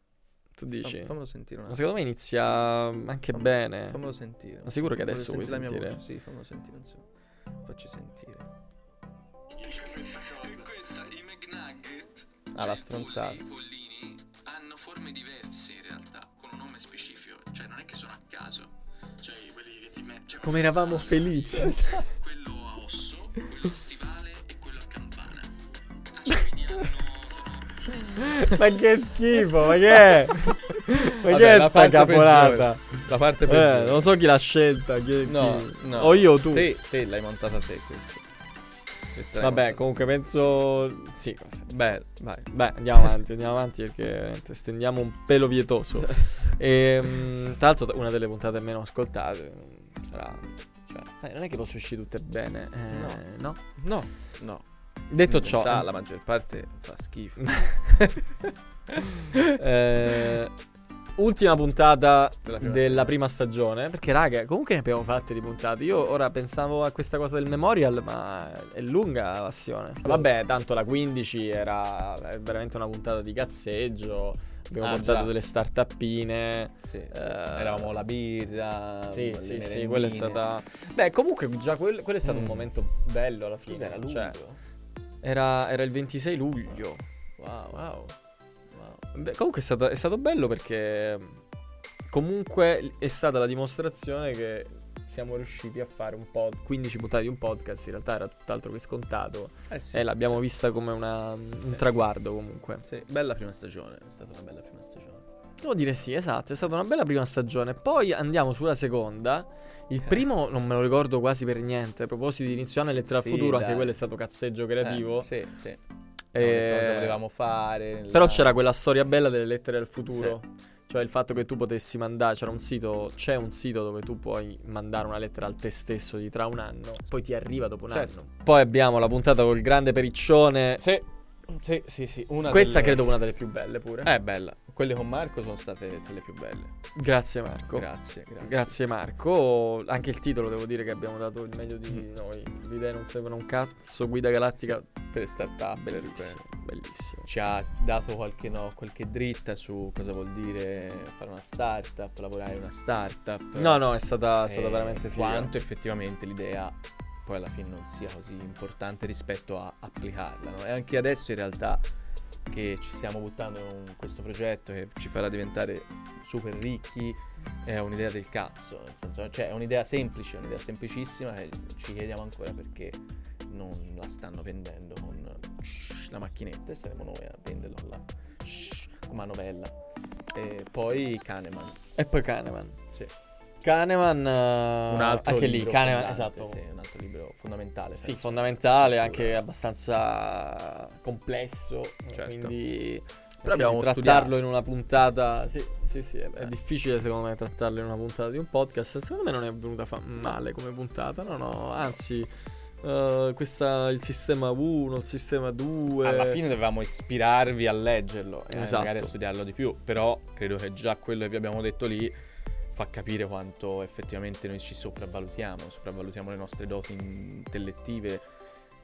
tu dici? Fam- fammelo sentire un Ma attimo. secondo me inizia anche Fam- bene. Fammelo sentire. Ma sicuro che adesso vuoi sentire la mia voce, Sì, fammelo sentire. so. Facci sentire. Questa, i McNugget. Ah, la cioè, stronzata. Forme diverse in realtà, con un nome specifico. Cioè, non è che sono a caso. Cioè, quelli che ti metti. Cioè, Come eravamo a felici. stile, quello a osso, quello a stivale e quello a campana. Cioè, quindi hanno. Sono... ma che schifo, ma che è? Ma Vabbè, che è sta peggiore. La parte Eh, peggiore. non so chi l'ha scelta. Chi, No, chi- no. O io o tu. Te, te l'hai montata te questa. Vabbè, comunque penso. Sì, cosa- Beh, vai. Beh, andiamo avanti, andiamo avanti perché stendiamo un pelo vietoso. [LAUGHS] e, mm, tra l'altro, una delle puntate meno ascoltate mm, sarà. Cioè, non è che posso uscire tutte bene. eh, no. No, no. Detto In ciò, realtà, la maggior parte fa schifo. [LAUGHS] eh, ultima puntata Della della prima prima, stagione. Perché, raga, comunque ne abbiamo fatte di puntate. Io ora pensavo a questa cosa del memorial, ma è lunga la passione. Vabbè, tanto la 15 era veramente una puntata di cazzeggio. Abbiamo Ah, portato già. delle startupine. Sì, sì. Eh, Eravamo la birra. Sì, sì, sì, merendine. quella è stata. Beh, comunque, già quel- quello è stato un Mm. momento bello alla fine. Cos'era luglio? Cioè, era, era il 26 luglio. Wow, Wow. Beh, comunque è stato, è stato bello perché comunque è stata la dimostrazione che siamo riusciti a fare un po' 15 puntate di un podcast, in realtà era tutt'altro che scontato Eh sì. e l'abbiamo vista come una- un Sì. traguardo comunque. Sì, bella prima stagione. È stata una bella prima stagione. Devo dire sì, esatto, è stata una bella prima stagione. Poi andiamo sulla seconda. Il Eh. primo non me lo ricordo quasi per niente. A proposito di inizio anno e lettera Sì, al futuro, anche dai. quello è stato cazzeggio creativo. Eh, sì, sì. E- che cosa volevamo fare. nella- Però c'era quella storia bella delle lettere al futuro. Cioè il fatto che tu potessi mandare, c'era un sito, c'è un sito dove tu puoi mandare una lettera al te stesso di tra un anno, poi ti arriva dopo un Certo. anno. Poi abbiamo la puntata col grande periccione. Sì, sì, sì, sì. Una Questa delle- credo una delle più belle pure. È bella. Quelle con Marco sono state tra le più belle. Grazie Marco. Grazie, grazie. Grazie Marco. Anche il titolo devo dire che abbiamo dato il meglio di Mm. noi. Le idee non servono un cazzo, guida galattica. Per le start-up, per- Bellissimo, bellissimo. ci ha dato qualche, no, qualche dritta su cosa vuol dire fare una startup, lavorare in una startup. No, no, è stata, è stata e veramente figa. Quanto effettivamente l'idea poi alla fine non sia così importante rispetto a applicarla. no? E anche adesso in realtà che ci stiamo buttando in questo progetto che ci farà diventare super ricchi è un'idea del cazzo, nel senso, cioè è un'idea semplice, un'idea semplicissima che ci chiediamo ancora perché non la stanno vendendo con la macchinetta e saremo noi a venderla con la come novella. E poi Kahneman, E poi Kahneman. sì. Kahneman, eh, un altro anche lì, Kahneman, esatto. sì, un altro libro fondamentale. Sì, fondamentale, anche abbastanza complesso. Certo. Quindi Però abbiamo trattarlo studiato. in una puntata. Sì, sì, sì. È, Eh. difficile secondo me trattarlo in una puntata di un podcast. Secondo me non è venuta fa- male come puntata. No, no, anzi. eh, questa il sistema 1, il sistema 2. Alla fine dovevamo ispirarvi a leggerlo e Esatto. magari a studiarlo di più, però credo che già quello che vi abbiamo detto lì fa capire quanto effettivamente noi ci sopravvalutiamo, sopravvalutiamo le nostre doti intellettive,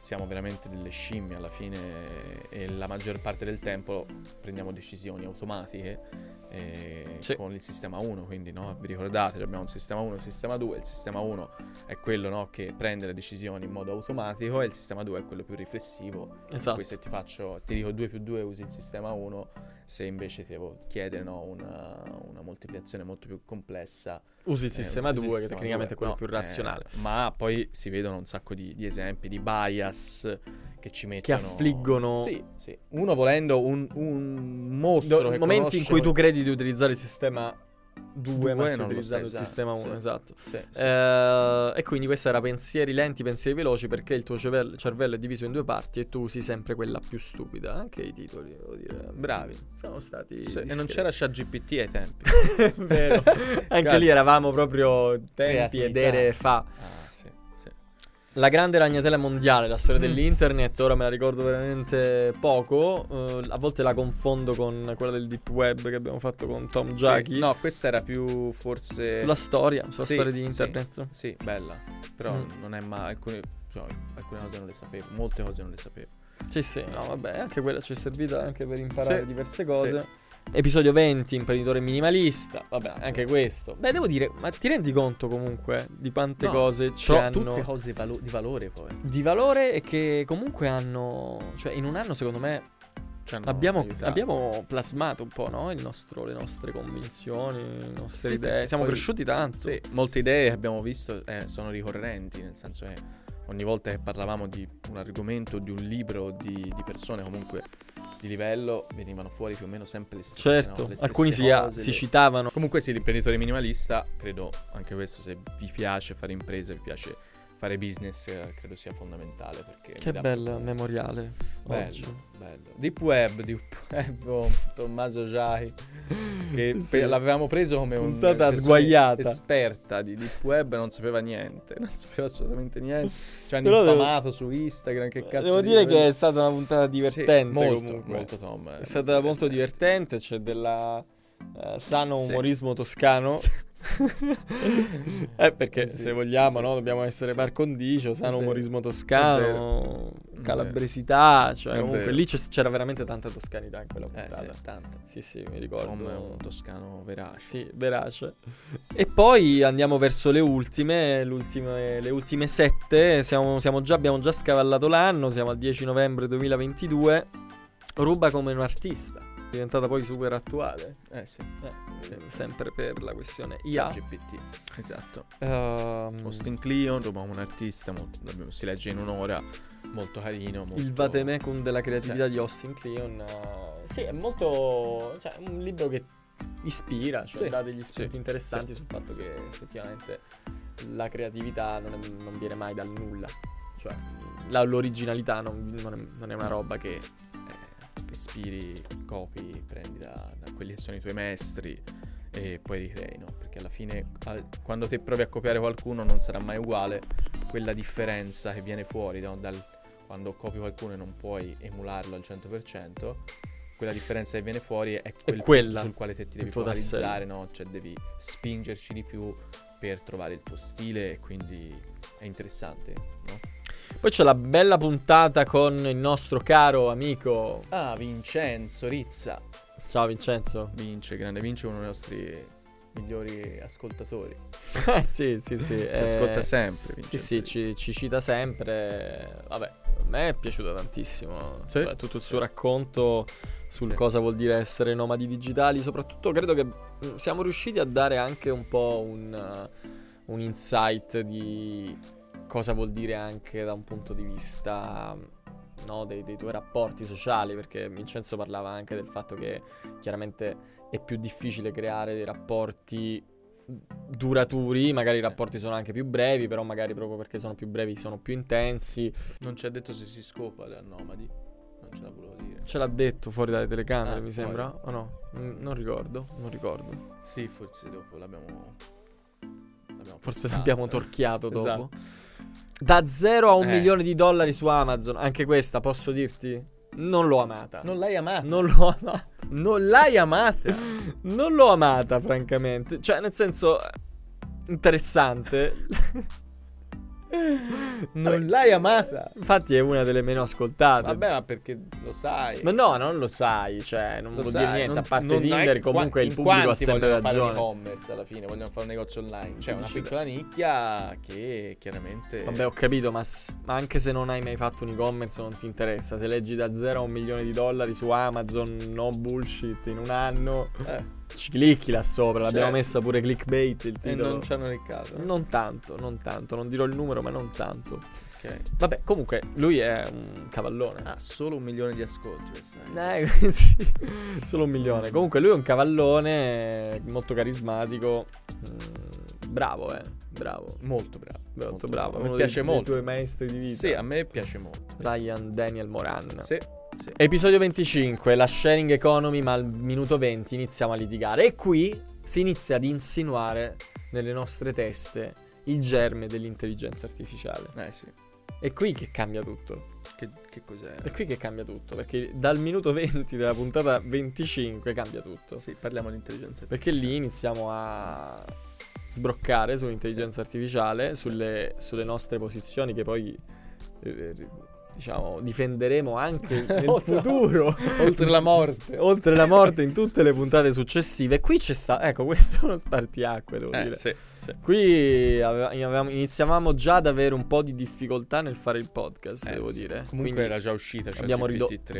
siamo veramente delle scimmie alla fine e la maggior parte del tempo prendiamo decisioni automatiche eh, Sì. con il sistema 1, quindi no, vi ricordate, abbiamo un sistema 1 e un sistema 2, il sistema 1 è quello no, che prende le decisioni in modo automatico e il sistema 2 è quello più riflessivo Esatto. poi se ti faccio, ti dico 2 più 2 usi il sistema 1, se invece ti devo chiedere no, una, una moltiplicazione molto più complessa. Usi il eh, sistema usi il 2, che sistema tecnicamente è quello 2, più no, razionale. eh, ma poi si vedono un sacco di, di esempi di bias che ci mettono... affliggono- Sì, sì. Uno volendo un, un mostro Do- che momenti in cui tu credi di utilizzare il sistema 2, Due, ma utilizzando il stai sistema usando, 1, sì. esatto. Sì, sì. Eh, e quindi questo era pensieri lenti, pensieri veloci perché il tuo cervello, cervello è diviso in due parti e tu usi sempre quella più stupida. Anche i titoli, devo dire. Bravi. Sono stati. E non c'era ChatGPT ai tempi. [LAUGHS] Vero. [LAUGHS] Anche Cazzo. lì eravamo proprio tempi ed Creatività. ere fa. Ah. La grande ragnatela mondiale, la storia Mm. dell'internet, ora me la ricordo veramente poco. eh, a volte la confondo con quella del deep web che abbiamo fatto con Tom Jackie. Sì, no, questa era più forse... Sulla storia, sulla Sì, storia di sì. internet. Sì, bella. Però Mm. non è mai. Alcune, cioè, alcune cose non le sapevo. Molte cose non le sapevo. Sì, sì, no, vabbè, anche quella ci è servita anche per imparare Sì, diverse cose. Episodio 20, imprenditore minimalista. Vabbè, anche questo. Beh, devo dire, ma ti rendi conto comunque di quante No, cose ci hanno tutte cose valo- di valore poi. di valore e che comunque hanno. Cioè, in un anno, secondo me, Ci hanno abbiamo, abbiamo plasmato un po', no? Il nostro- le nostre convinzioni, le nostre Sì, idee. Siamo cresciuti tanto. Sì, molte idee che abbiamo visto eh, sono ricorrenti, nel senso che ogni volta che parlavamo di un argomento, di un libro, di, di persone comunque di livello, venivano fuori più o meno sempre le stesse Certo, no? Le stesse alcuni si, cose, si le- citavano. Comunque sì, l'imprenditore minimalista, credo anche questo, se vi piace fare imprese, vi piace fare business, eh, credo sia fondamentale perché... Che vi dà- bel memoriale. Bello, oggi. bello. Deep Web, Deep Web, [LAUGHS] oh, Tommaso Giai, che Sì, [LAUGHS] sì. pe- l'avevamo preso come un Puntata sguaiata. esperta di Deep Web, non sapeva niente, [LAUGHS] non sapeva assolutamente niente. Ci hanno Però devo- infamato su Instagram, che cazzo Devo di dire che è stata una puntata divertente Sì, molto, comunque. molto Tom. È stata molto divertente, c'è della eh, sano Sì. umorismo toscano. Eh, perché Sì, se vogliamo, sì. no, dobbiamo essere par condicio, sano umorismo toscano, calabresità, cioè comunque lì c'era veramente tanta toscanità in quella Eh sì, puntata. tanto. Sì, sì, mi ricordo. Tom è un toscano verace. Sì, verace. E poi andiamo verso le ultime, le ultime sette. Siamo, siamo già, abbiamo già scavallato l'anno, siamo al 10 novembre 2022. Ruba come un artista, diventata poi super attuale. Eh sì, Eh, Sì. Sempre per la questione IA. GPT. Esatto. Ehm, Austin Cleon, Roma un artista, molto- si legge in un'ora, molto carino. Molto... il Vatemecum della creatività Cioè. di Austin Kleon. eh, sì, è molto. cioè, un libro che ispira, cioè Sì, dà degli spunti sì, interessanti sul fatto che effettivamente la creatività non, è- non viene mai dal nulla. Cioè, la- l'originalità non, non è, non è una roba che. Ispiri, copi, prendi da, da quelli che sono i tuoi maestri e poi ricrei, no? Perché alla fine al- quando te provi a copiare qualcuno non sarà mai uguale, quella differenza che viene fuori no? dal, quando copi qualcuno e non puoi emularlo al 100%, quella differenza che viene fuori è quel punto quella, sul quale te ti devi focalizzare, no? Cioè devi spingerci di più per trovare il tuo stile e quindi è interessante, no? Poi c'è la bella puntata con il nostro caro amico. Ah, Vincenzo Rizza. Ciao Vincenzo. Vince, grande Vince, uno dei nostri migliori ascoltatori. Eh, [LAUGHS] sì, sì, sì. Ti eh, ascolta sempre, Sì, Vincenzo sì, Rizza. ci, ci cita sempre. Vabbè, a me è piaciuto tantissimo. Sì. Cioè, tutto il suo racconto sul Sì. cosa vuol dire essere nomadi digitali. Soprattutto credo che mm, siamo riusciti a dare anche un po' un, un insight di cosa vuol dire anche da un punto di vista no, dei, dei tuoi rapporti sociali. Perché Vincenzo parlava anche del fatto che chiaramente è più difficile creare dei rapporti duraturi, magari i rapporti sono anche più brevi, però magari proprio perché sono più brevi sono più intensi. Non ci ha detto se si scopa da nomadi. Non ce la volevo dire. Ce l'ha detto fuori dalle telecamere, Ah, mi fuori. sembra. O no? Mm, Non ricordo, non ricordo. Sì, forse dopo l'abbiamo. l'abbiamo Forse pensato. l'abbiamo torchiato dopo. Esatto. Da 0 a un Eh. milione di dollari su Amazon, anche questa posso dirti? Non l'ho amata. Non l'hai amata. Non l'ho amata. Non l'hai amata. Non l'ho amata, francamente. Cioè, nel senso, eh, interessante. [LAUGHS] non l'hai amata. Infatti è una delle meno ascoltate. Vabbè, ma perché lo sai. Ma no, non lo sai, cioè, non Lo vuol sai, dire niente. non- a parte Tinder, comunque il pubblico ha sempre vogliono fare ragione. e-commerce alla fine, vogliono fare un negozio online. Sì, una piccola nicchia che chiaramente. Vabbè, ho capito, ma s- ma anche se non hai mai fatto un e-commerce non ti interessa. Se leggi da 0 a un milione di dollari su Amazon, no bullshit, in un anno, Eh, ci clicchi là sopra. L'abbiamo Certo. messa pure clickbait il e titolo. non ci hanno cliccato. Non tanto, non tanto, non dirò il numero, ma non tanto. Ok. Vabbè, comunque, lui è un cavallone. Ah, solo un milione di ascolti. Eh, [LAUGHS] sì, solo un milione. Comunque lui è un cavallone molto carismatico. Mm, bravo, eh. Bravo. Molto bravo. Molto, bravo. Mi Uno piace dei, molto. dei tuoi maestri di vita. Sì, a me piace molto. Ryan Daniel Moran. Sì, sì. Episodio 25, la sharing economy, ma al minuto 20 iniziamo a litigare. E qui si inizia ad insinuare nelle nostre teste il germe dell'intelligenza artificiale. Eh sì. È qui che cambia tutto. Che, che cos'è? È qui che cambia tutto. Perché dal minuto 20 della puntata 25 cambia tutto. Sì, parliamo di intelligenza Perché lì iniziamo a sbroccare sull'intelligenza artificiale, sulle, sulle nostre posizioni che poi, eh, diciamo, difenderemo anche [LAUGHS] nel futuro. [LAUGHS] Oltre la morte. Oltre la morte in tutte le [LAUGHS] puntate successive. Qui c'è stato, ecco, questo è uno spartiacque, devo Eh, dire. sì, sì. Qui aveva- avevamo- iniziavamo già ad avere un po' di difficoltà nel fare il podcast, Eh, devo sì. dire. Comunque Quindi era già uscita, cioè abbiamo ridotto- GPT-3.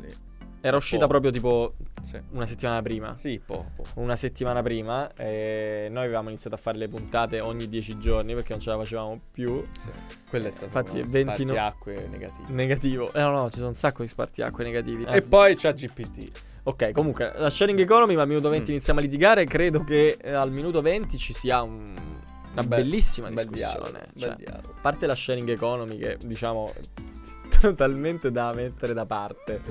lì. era uscita proprio tipo Sì. una settimana prima. Sì, po', po'. una settimana prima e noi avevamo iniziato a fare le puntate ogni 10 giorni perché non ce la facevamo più. Sì. Quello è stato Infatti, uno 20 no- spartiacque negativo. Negativo. Eh no, no, ci sono un sacco di spartiacque negativi. E poi c'ha GPT. Ok, comunque, la sharing economy, ma al minuto 20 Mm. iniziamo a litigare. Credo che eh, al minuto 20 ci sia un- una bellissima Un bel discussione. dialogo, Cioè, bel dialogo. a parte la sharing economy che, diciamo, totalmente da mettere da parte.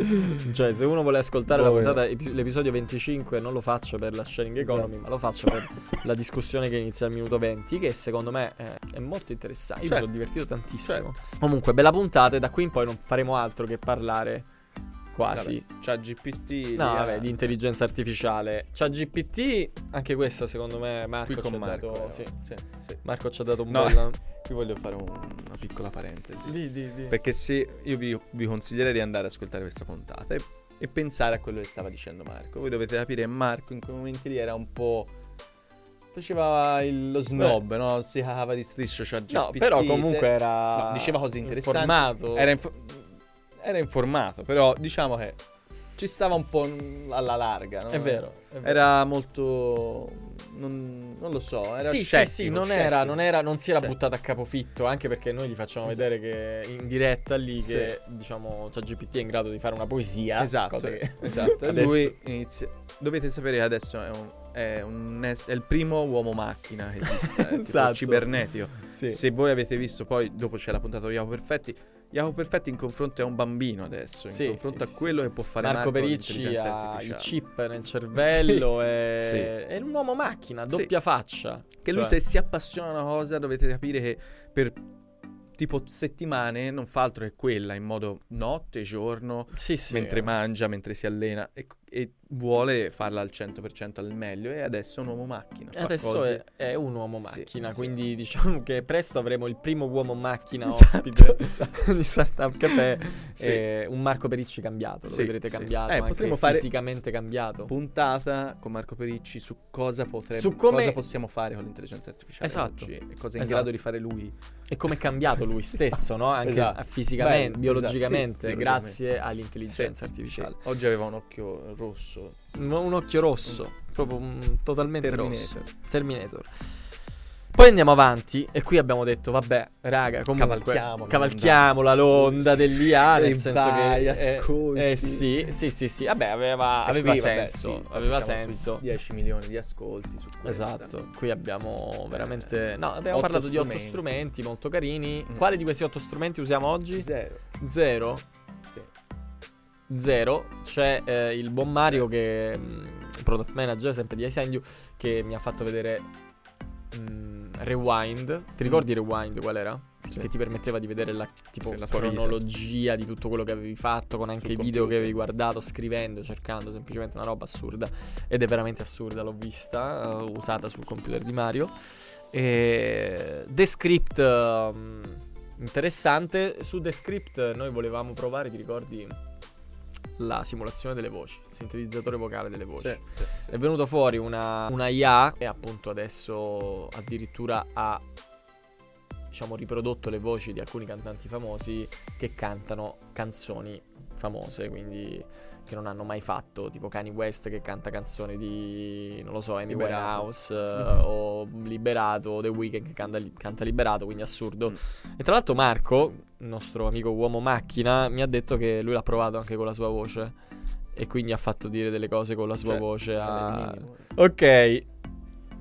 cioè, se uno vuole ascoltare la Boh, puntata, epi- l'episodio 25, non lo faccia per la sharing economy, Esatto. ma lo faccia per la discussione che inizia al minuto 20, che secondo me è, è molto interessante. Io mi Certo. sono divertito tantissimo. Comunque, bella puntata e da qui in poi non faremo altro che parlare quasi. Vabbè, c'ha GPT. No, vabbè, eh, di intelligenza artificiale. C'ha GPT, anche questa secondo me Marco Qui ci con ha Marco. dato... eh, sì. sì, sì. Marco ci ha dato un No. bel... [LAUGHS] Qui voglio fare un- una piccola parentesi. Di, di, di. Perché se io vi, vi consiglierei di andare ad ascoltare questa puntata e, e pensare a quello che stava dicendo Marco. Voi dovete capire, Marco in quei momenti lì era un po'. Faceva il- lo snob, no? Si cagava di striscio, cioè No, GPT, però se- comunque era... no, diceva cose interessanti. Informato. Era, info- era informato, però diciamo che ci stava un po' alla larga, no? È vero. è vero. Era molto. Non, non lo so. Era sì, scettico, sì, sì, non scettico. era, non era, non si era Cioè, buttato a capofitto, anche perché noi gli facciamo Esatto. vedere che in diretta lì Sì. che, diciamo, GPT è in grado di fare una poesia. Esatto, che- esatto. E [LAUGHS] lui inizia. Dovete sapere che adesso è, un, è, un es- è il primo uomo macchina che esiste, [LAUGHS] Esatto. cibernetico. Sì. Se voi avete visto, poi dopo c'è la puntata di Perfetti. Jacopo Perfetti in confronto a un bambino adesso, in Sì, confronto sì, a sì, quello che può fare Marco Marco Pericci ha il chip nel cervello, Sì. è, [LAUGHS] Sì. è un uomo macchina, Sì. doppia faccia. Che lui Cioè, se si appassiona a una cosa dovete capire che per tipo settimane non fa altro che quella, in modo notte, giorno, sì, sì, mentre eh. mangia, mentre si allena e, e vuole farla al 100% al meglio e adesso è un uomo macchina. Adesso cose- è, è un uomo Sì, macchina, sì. quindi diciamo che presto avremo il primo uomo macchina Esatto, ospite [LAUGHS] esatto. di Startup Café. Sì. Un Marco Pericci cambiato, lo Sì, vedrete sì. cambiato, Eh, potremmo fare- fisicamente cambiato. puntata con Marco Pericci su cosa potrebbe Su come- cosa possiamo fare con l'intelligenza artificiale Esatto. oggi e cosa è in Esatto. grado di fare lui. E come è cambiato lui [LAUGHS] stesso, no? Anche Esatto. fisicamente, biologicamente, esatto, sì, grazie all'intelligenza Sì, artificiale. sì. Oggi aveva un occhio rosso. Un, un occhio rosso, proprio mm, totalmente rosso. Terminator. Terminator. Poi andiamo avanti e qui abbiamo detto, vabbè, raga, comunque Cavalchiamo cavalchiamo la l'onda dell'IA, [LAUGHS] nel senso vai, che ascolti. eh, sì, sì, sì, sì, vabbè, aveva, aveva qui, vabbè, senso, sì, infatti aveva senso. 10 milioni di ascolti su questa. Esatto, qui abbiamo veramente No, abbiamo parlato di otto strumenti. strumenti molto carini. Mm. Quali di questi otto strumenti usiamo oggi? Zero. Zero. Zero. C'è eh, il buon Mario che mh, product manager sempre di iSendu che mi ha fatto vedere mh, Rewind. Ti ricordi Rewind qual era? Sì. Che ti permetteva di vedere la tipo Sì, la vita. cronologia di tutto quello che avevi fatto con anche Sul i video che computer. avevi guardato, scrivendo, cercando, semplicemente una roba assurda. Ed è veramente assurda, l'ho vista, eh, usata sul computer di Mario. E The Script um, interessante. Su The Script noi volevamo provare, ti ricordi? La simulazione delle voci, il sintetizzatore vocale delle voci. Sì, sì, sì. È venuto fuori una, una IA e appunto adesso addirittura ha diciamo riprodotto le voci di alcuni cantanti famosi che cantano canzoni famose, quindi che non hanno mai fatto, tipo Kanye West che canta canzoni di non lo so, Amy. Winehouse [LAUGHS] eh, o Liberato o The Weeknd che canta, canta Liberato, quindi assurdo. Mm. E tra l'altro Marco, il nostro amico uomo macchina, mi ha detto che lui l'ha provato anche con la sua voce e quindi ha fatto dire delle cose con la sua Cioè, voce Vabbè, a... Ok.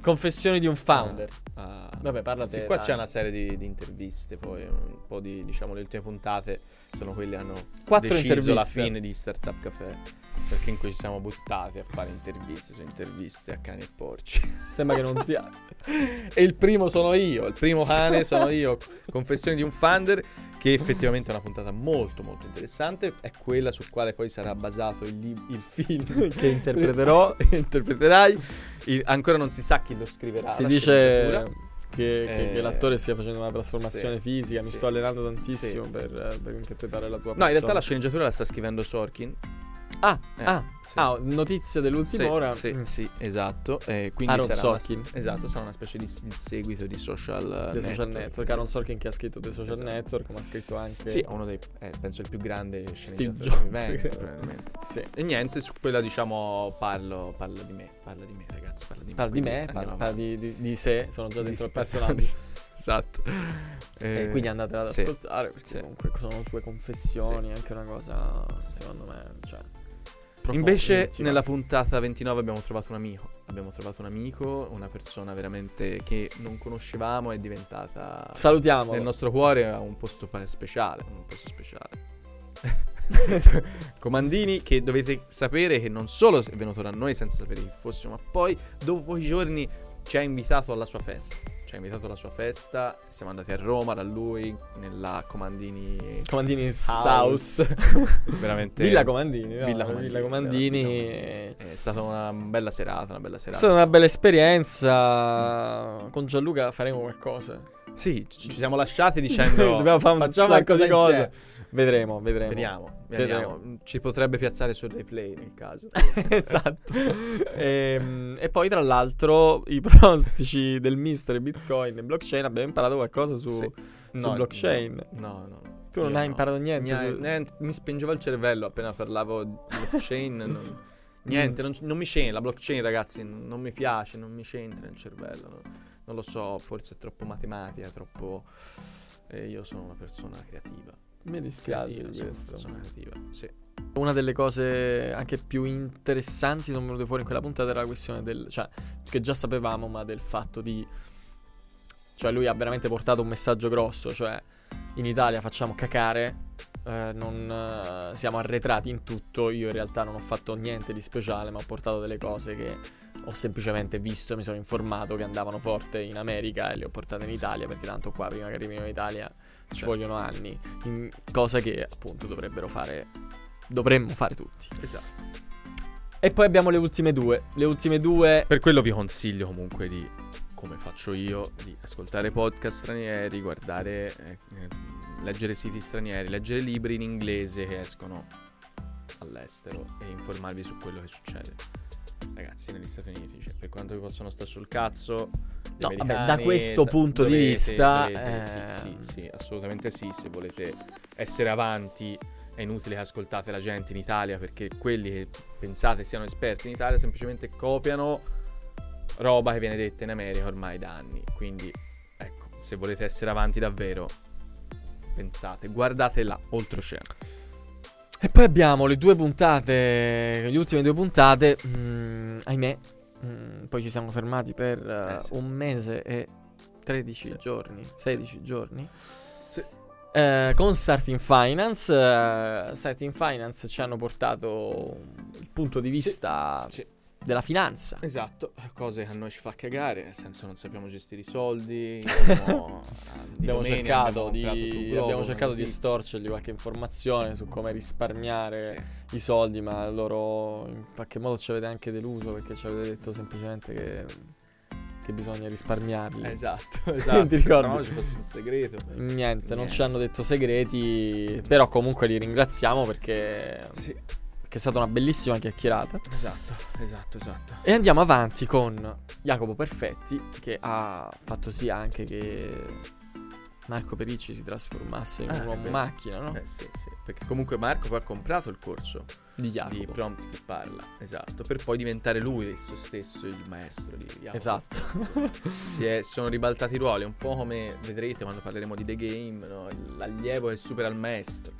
Confessioni di un founder. Ah, Vabbè, parla sì, te, qua dai. c'è una serie di, di interviste, poi un po' di, diciamo, le ultime puntate sono quelle che hanno Quattro deciso la interviste. fine di Startup Café, perché in cui ci siamo buttati a fare interviste su interviste a cani e porci. Sembra che non [LAUGHS] sia. e il primo sono io, il primo cane sono io, [LAUGHS] Confessioni di un founder, che effettivamente è una puntata molto molto interessante, è quella su quale poi sarà basato il, li- il film [LAUGHS] Che [LAUGHS] interpreterò. [LAUGHS] interpreterai. Il- ancora non si sa chi lo scriverà. si dice che, che- che Eh, l'attore stia facendo una trasformazione sì, fisica. Mi sì. sto allenando tantissimo Sì. per, eh, per interpretare la tua No, in realtà la persona. sceneggiatura la sta scrivendo Sorkin. Ah, Eh, ah, sì. ah, notizie dell'ultima Sì, ora. Sì, Mm. sì, esatto. E quindi Aaron sarà una, Sorkin. esatto, sarà una specie di, di seguito di social The Social network. Network. Aaron Sorkin che ha scritto The Social Esatto. Network, ma ha scritto anche. Sì, uno dei, eh, penso il più grande Steve sceneggiatore Jobs, credo. [LAUGHS] probabilmente. Sì. E niente, su quella diciamo parlo, parlo di me, parla di me ragazzi, parla di me. Parla di me, parla, di, di- di sé, sono già dentro personaggio. [LAUGHS] esatto. E Eh, quindi andatela ad ascoltare perché comunque sono sue confessioni, anche una cosa secondo me, cioè profonda, Invece nella puntata 29 abbiamo trovato un amico. Abbiamo trovato un amico, una persona veramente che non conoscevamo, è diventata Salutiamo. nel nostro cuore ha un posto speciale, un posto speciale. [LAUGHS] Comandini che dovete sapere che non solo è venuto da noi senza sapere chi fossimo, ma poi dopo pochi giorni ci ha invitato alla sua festa. Ci ha invitato alla sua festa, siamo andati a Roma da lui nella Comandini Comandini House. House. [LAUGHS] veramente Villa Comandini, no? Villa Comandini, Villa Comandini. Villa È stata una bella serata, una bella È serata. stata una bella esperienza. Con Gianluca faremo qualcosa. Sì, ci siamo lasciati dicendo [LAUGHS] Dobbiamo fare un facciamo sacco di cose. Vedremo, vedremo. Vediamo, Vedremo. vediamo. Ci potrebbe piazzare sul replay nel caso. [LAUGHS] esatto. Ehm, e, poi, tra l'altro, i pronostici del mister Bitcoin e blockchain abbiamo imparato qualcosa su, Sì. su blockchain. No, no. no. Tu non hai no. imparato niente. Mi, su- niente, mi spingeva il cervello appena parlavo di blockchain. non- [LAUGHS] niente, non, non mi c'entra. La blockchain, ragazzi, non, mi piace, non mi c'entra nel cervello. no. Non lo so, forse è troppo matematica, troppo. eh, io sono una persona creativa. Mi dispiace Creativa, di sono una questo. persona creativa. Sì. Una delle cose anche più interessanti sono venute fuori in quella puntata era la questione del... cioè, che già sapevamo, ma del fatto di Cioè lui ha veramente portato un messaggio grosso, cioè in Italia facciamo cacare, eh, non eh, siamo arretrati in tutto, io in realtà non ho fatto niente di speciale, ma ho portato delle cose che ho semplicemente visto mi sono informato che andavano forte in America e le ho portate in Italia, perché tanto qua prima che arrivino in Italia ci Certo. vogliono anni, in- cosa che appunto dovrebbero fare, dovremmo fare tutti. Esatto. E poi abbiamo le ultime due, le ultime due... Per quello vi consiglio comunque di, come faccio io, di ascoltare podcast stranieri, guardare, eh, eh, leggere siti stranieri, leggere libri in inglese che escono all'estero e informarvi su quello che succede. Ragazzi, negli Stati Uniti, cioè, per quanto vi possono stare sul cazzo, No, vabbè, da questo sta- punto di dovete- vista, dovete- eh, sì, sì, sì, assolutamente sì, se volete essere avanti è inutile che ascoltate la gente in Italia perché quelli che pensate siano esperti in Italia semplicemente copiano roba che viene detta in America ormai da anni. Quindi, ecco, se volete essere avanti davvero, pensate, guardate là, oltreoceano. E poi abbiamo le due puntate, le ultime due puntate, mm, ahimè, mm, poi ci siamo fermati per eh, Eh, sì. un mese e 13 Sì. giorni, 16 giorni. Sì. Eh, con Starting Finance, eh, Starting Finance ci hanno portato il punto di vista Sì. Della finanza. Esatto, cose che a noi ci fa cagare, nel senso non sappiamo gestire i soldi. [LAUGHS] Abbiamo, Abbiamo cercato, abbiamo di, Globo, abbiamo cercato di notizie. estorcergli qualche informazione su come risparmiare Sì. i soldi, ma loro in qualche modo ci avete anche deluso perché ci avete detto semplicemente che, che bisogna risparmiarli. Esatto, [LAUGHS] esatto. Ti ricordi? Pensavamo ci fosse un segreto. Niente, non Niente. ci hanno detto segreti, però comunque li ringraziamo perché, Sì, perché è stata una bellissima chiacchierata. esatto, esatto, esatto. E andiamo avanti con Jacopo Perfetti che ha fatto sì anche che Marco Pericci si trasformasse in Ah, un uomo macchina, no? Eh sì, sì, perché comunque Marco poi ha comprato il corso Di di Jacopo. prompt che parla, esatto, per poi diventare lui esso stesso il maestro di Jacopo. Esatto. [LAUGHS] Si è- sono ribaltati i ruoli, un po' come vedrete quando parleremo di The Game, no? l'allievo che supera il maestro.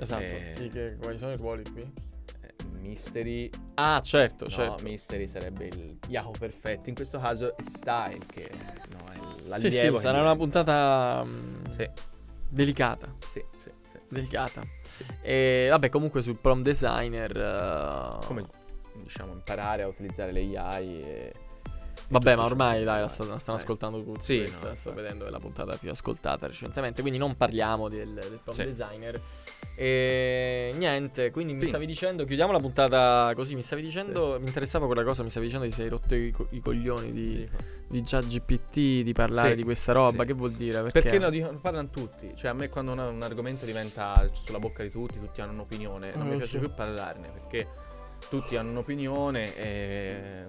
esatto. Eh. Chi- che- quali sono i ruoli qui? Mystery, Ah, certo, no, certo. Mystery sarebbe il Jacopo perfetto, in questo caso è Style che no, è Sì, l'allievo. sì, che sarà una puntata mm, Sì, delicata. sì, sì, sì, sì. Delicata. E vabbè, comunque sul prom designer. eh, Come diciamo imparare a utilizzare le AI e Vabbè, ma ormai dai, la, sta- la stanno Eh. ascoltando tutti. Sì, questa, no, sto infatti. vedendo è la puntata più ascoltata recentemente. Quindi non parliamo del, del prom Sì. designer. E niente, quindi mi Quindi. stavi dicendo, chiudiamo la puntata così. Mi stavi dicendo, mi interessava quella cosa. Mi stavi dicendo che sei rotto i, co- i coglioni di, di ChatGPT, di parlare Sì, di questa roba. sì, che vuol sì. dire? Perché, Perché lo dicono, parlano tutti. Cioè, a me quando un, un argomento diventa sulla bocca di tutti, tutti hanno un'opinione, non Eh, mi piace sì. più parlarne perché tutti hanno un'opinione e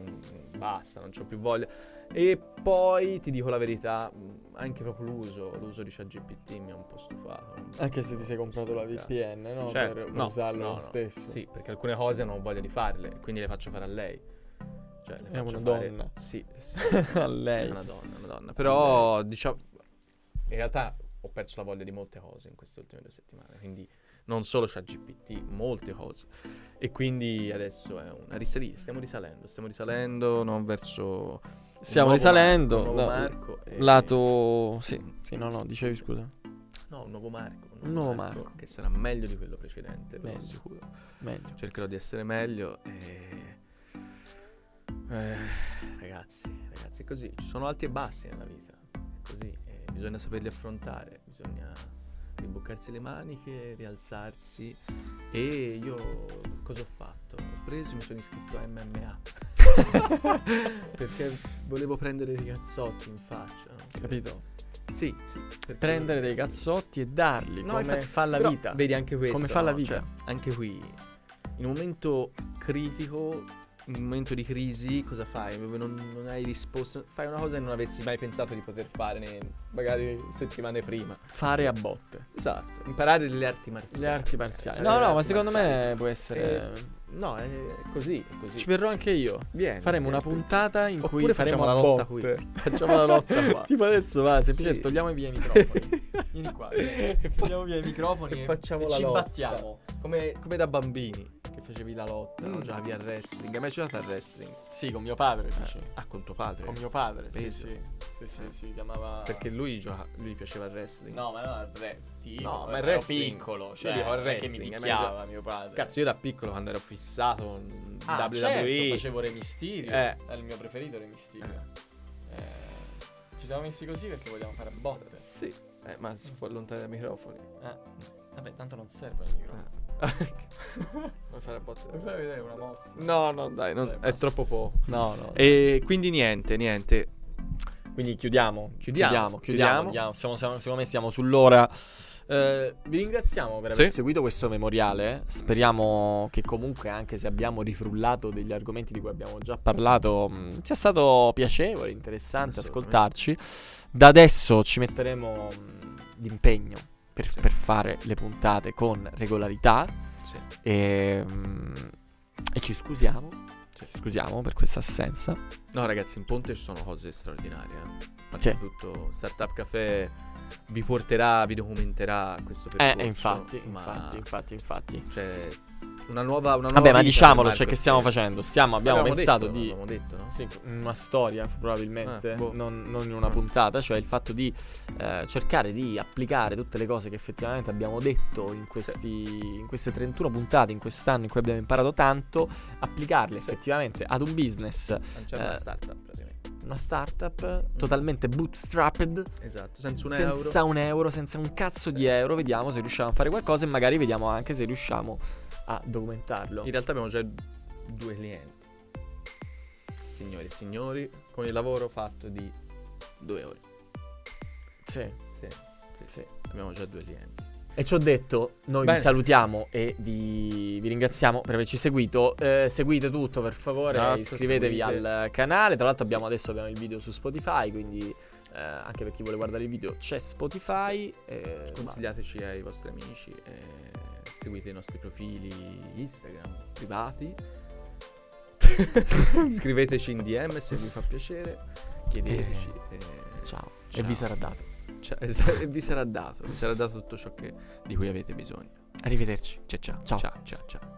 basta, non c'ho più voglia. E poi ti dico la verità, anche proprio l'uso, l'uso di ChatGPT mi ha un po' stufato. Anche se ti sei comprato la. VPN, no? Certo, per, no, usarlo no, lo no. stesso. Sì, perché alcune cose non ho voglia di farle, quindi le faccio fare a lei. Cioè, le È faccio una fare... donna. Sì, sì. [LAUGHS] A lei. È una donna, una donna. Però, diciamo, in realtà ho perso la voglia di molte cose in queste ultime due settimane. Quindi, non solo ChatGPT, molte cose. E quindi adesso è una risalita. Stiamo risalendo, stiamo risalendo, non verso. Stiamo nuovo risalendo. Marco, nuovo no, Marco e- Lato. Sì, sì, no, no, dicevi scusa. No, un nuovo Marco. Un nuovo Marco. Che sarà meglio di quello precedente, Meglio. assicuro. Meglio. Cercherò di essere meglio e... Eh, ragazzi, ragazzi, è così. Ci sono alti e bassi nella vita. È così. e bisogna saperli affrontare. Bisogna rimboccarsi le maniche, rialzarsi. E io cosa ho fatto? Ho preso e mi sono iscritto a MMA. [LAUGHS] perché volevo prendere dei cazzotti in faccia. no? Capito? Sì, sì. perché- Prendere dei cazzotti e darli No, come infatti, fa la vita. Vedi anche questo. Come fa la vita. Cioè, anche qui, in un momento critico, in un momento di crisi, cosa fai? Non, non hai risposto. Fai una cosa che non avessi mai pensato di poter fare ne- magari settimane prima. Fare a botte. Esatto. Imparare le arti marziali. Le arti marziali. Imparare No, no, ma secondo marziali. me può essere. Eh, No, è così, è così. Ci verrò anche io. Vieni, Faremo una vieni. puntata in Oppure cui faremo la lotta qui. Facciamo la lotta qua. [LAUGHS] tipo adesso va, semplicemente Sì. togliamo via i microfoni. Vieni qua. [LAUGHS] Togliamo via i microfoni E e, facciamo e la ci lotta. battiamo. Come, come da bambini. Facevi la lotta, no? Mm. Giocavi al wrestling. Hai mai giocato al wrestling? Sì, con mio padre, dici. Ah, con tuo padre. Con mio padre, sì, Peso. sì. Sì, sì, si chiamava... Perché lui, gioca- lui piaceva il wrestling. No, ma no, al re. No, ma il ero wrestling. piccolo, cioè, Io non che mi picchiava mio padre. Cazzo, io da piccolo quando ero fissato con Ah, WWE. certo, facevo Re Mysterio. Eh. È il mio preferito Re Mysterio. Eh, ci siamo messi così perché vogliamo fare botte. Sì. Eh, ma si può allontanare dai microfoni. Eh. Vabbè, tanto non serve il microfono. [LAUGHS] Vuoi fare botte? Vuoi fare vedere una mossa? No, no, dai, non- Dai, è basta. troppo poco. No, no. E quindi niente, niente. Quindi chiudiamo. Chiudiamo, Chiudiamo. chiudiamo. chiudiamo. Siamo, siamo- secondo me siamo sull'ora. Eh, vi ringraziamo per aver Sì. seguito questo memoriale. Speriamo che comunque, anche se abbiamo rifrullato degli argomenti di cui abbiamo già parlato, mh, sia stato piacevole, interessante ascoltarci. Da adesso ci metteremo mh, d'impegno per, Sì. per fare le puntate con regolarità. Sì. E, mh, e ci scusiamo. Ci scusiamo per questa assenza. No, ragazzi, in Ponte ci sono cose straordinarie. Eh. Sì. tutto, Startup Café vi porterà, vi documenterà questo Eh, percorso. e infatti, ma infatti, infatti, infatti. C'è una nuova, una nuova Vabbè, ma diciamolo, cioè, che stiamo facendo? Stiamo, abbiamo L'abbiamo pensato detto, di... Detto, no? Sì, una storia probabilmente, Eh, boh. non, non in una puntata, cioè il fatto di eh, cercare di applicare tutte le cose che effettivamente abbiamo detto in, questi, in queste 31 puntate, in quest'anno in cui abbiamo imparato tanto, applicarle Sì. effettivamente ad un business, Lanciare una eh, startup praticamente. una startup totalmente bootstrapped, Esatto, senza un senza euro. un euro, senza un cazzo Sì. di euro, vediamo se riusciamo a fare qualcosa e magari vediamo anche se riusciamo a documentarlo. In realtà abbiamo già due clienti. Signori e signori, con il lavoro fatto di 2 euro. Sì. Sì, sì, sì. Abbiamo già due clienti. E ci ho detto, noi Bene. vi salutiamo e vi, vi ringraziamo per averci seguito. Eh, seguite tutto per favore, Esatto, iscrivetevi seguite. al canale. Tra l'altro Sì. abbiamo adesso abbiamo il video su Spotify, quindi eh, anche per chi vuole guardare il video c'è Spotify. eh, Consigliateci ai vostri amici, eh, seguite i nostri profili Instagram privati. [LAUGHS] Scriveteci in DM se vi fa piacere. Chiedeteci. eh, ma- ciao. E Ciao. vi sarà dato. cioè, [LAUGHS] esa- e vi sarà dato, vi sarà dato tutto ciò che- di cui avete bisogno. Arrivederci. Ciao ciao. Ciao. ciao, ciao, ciao.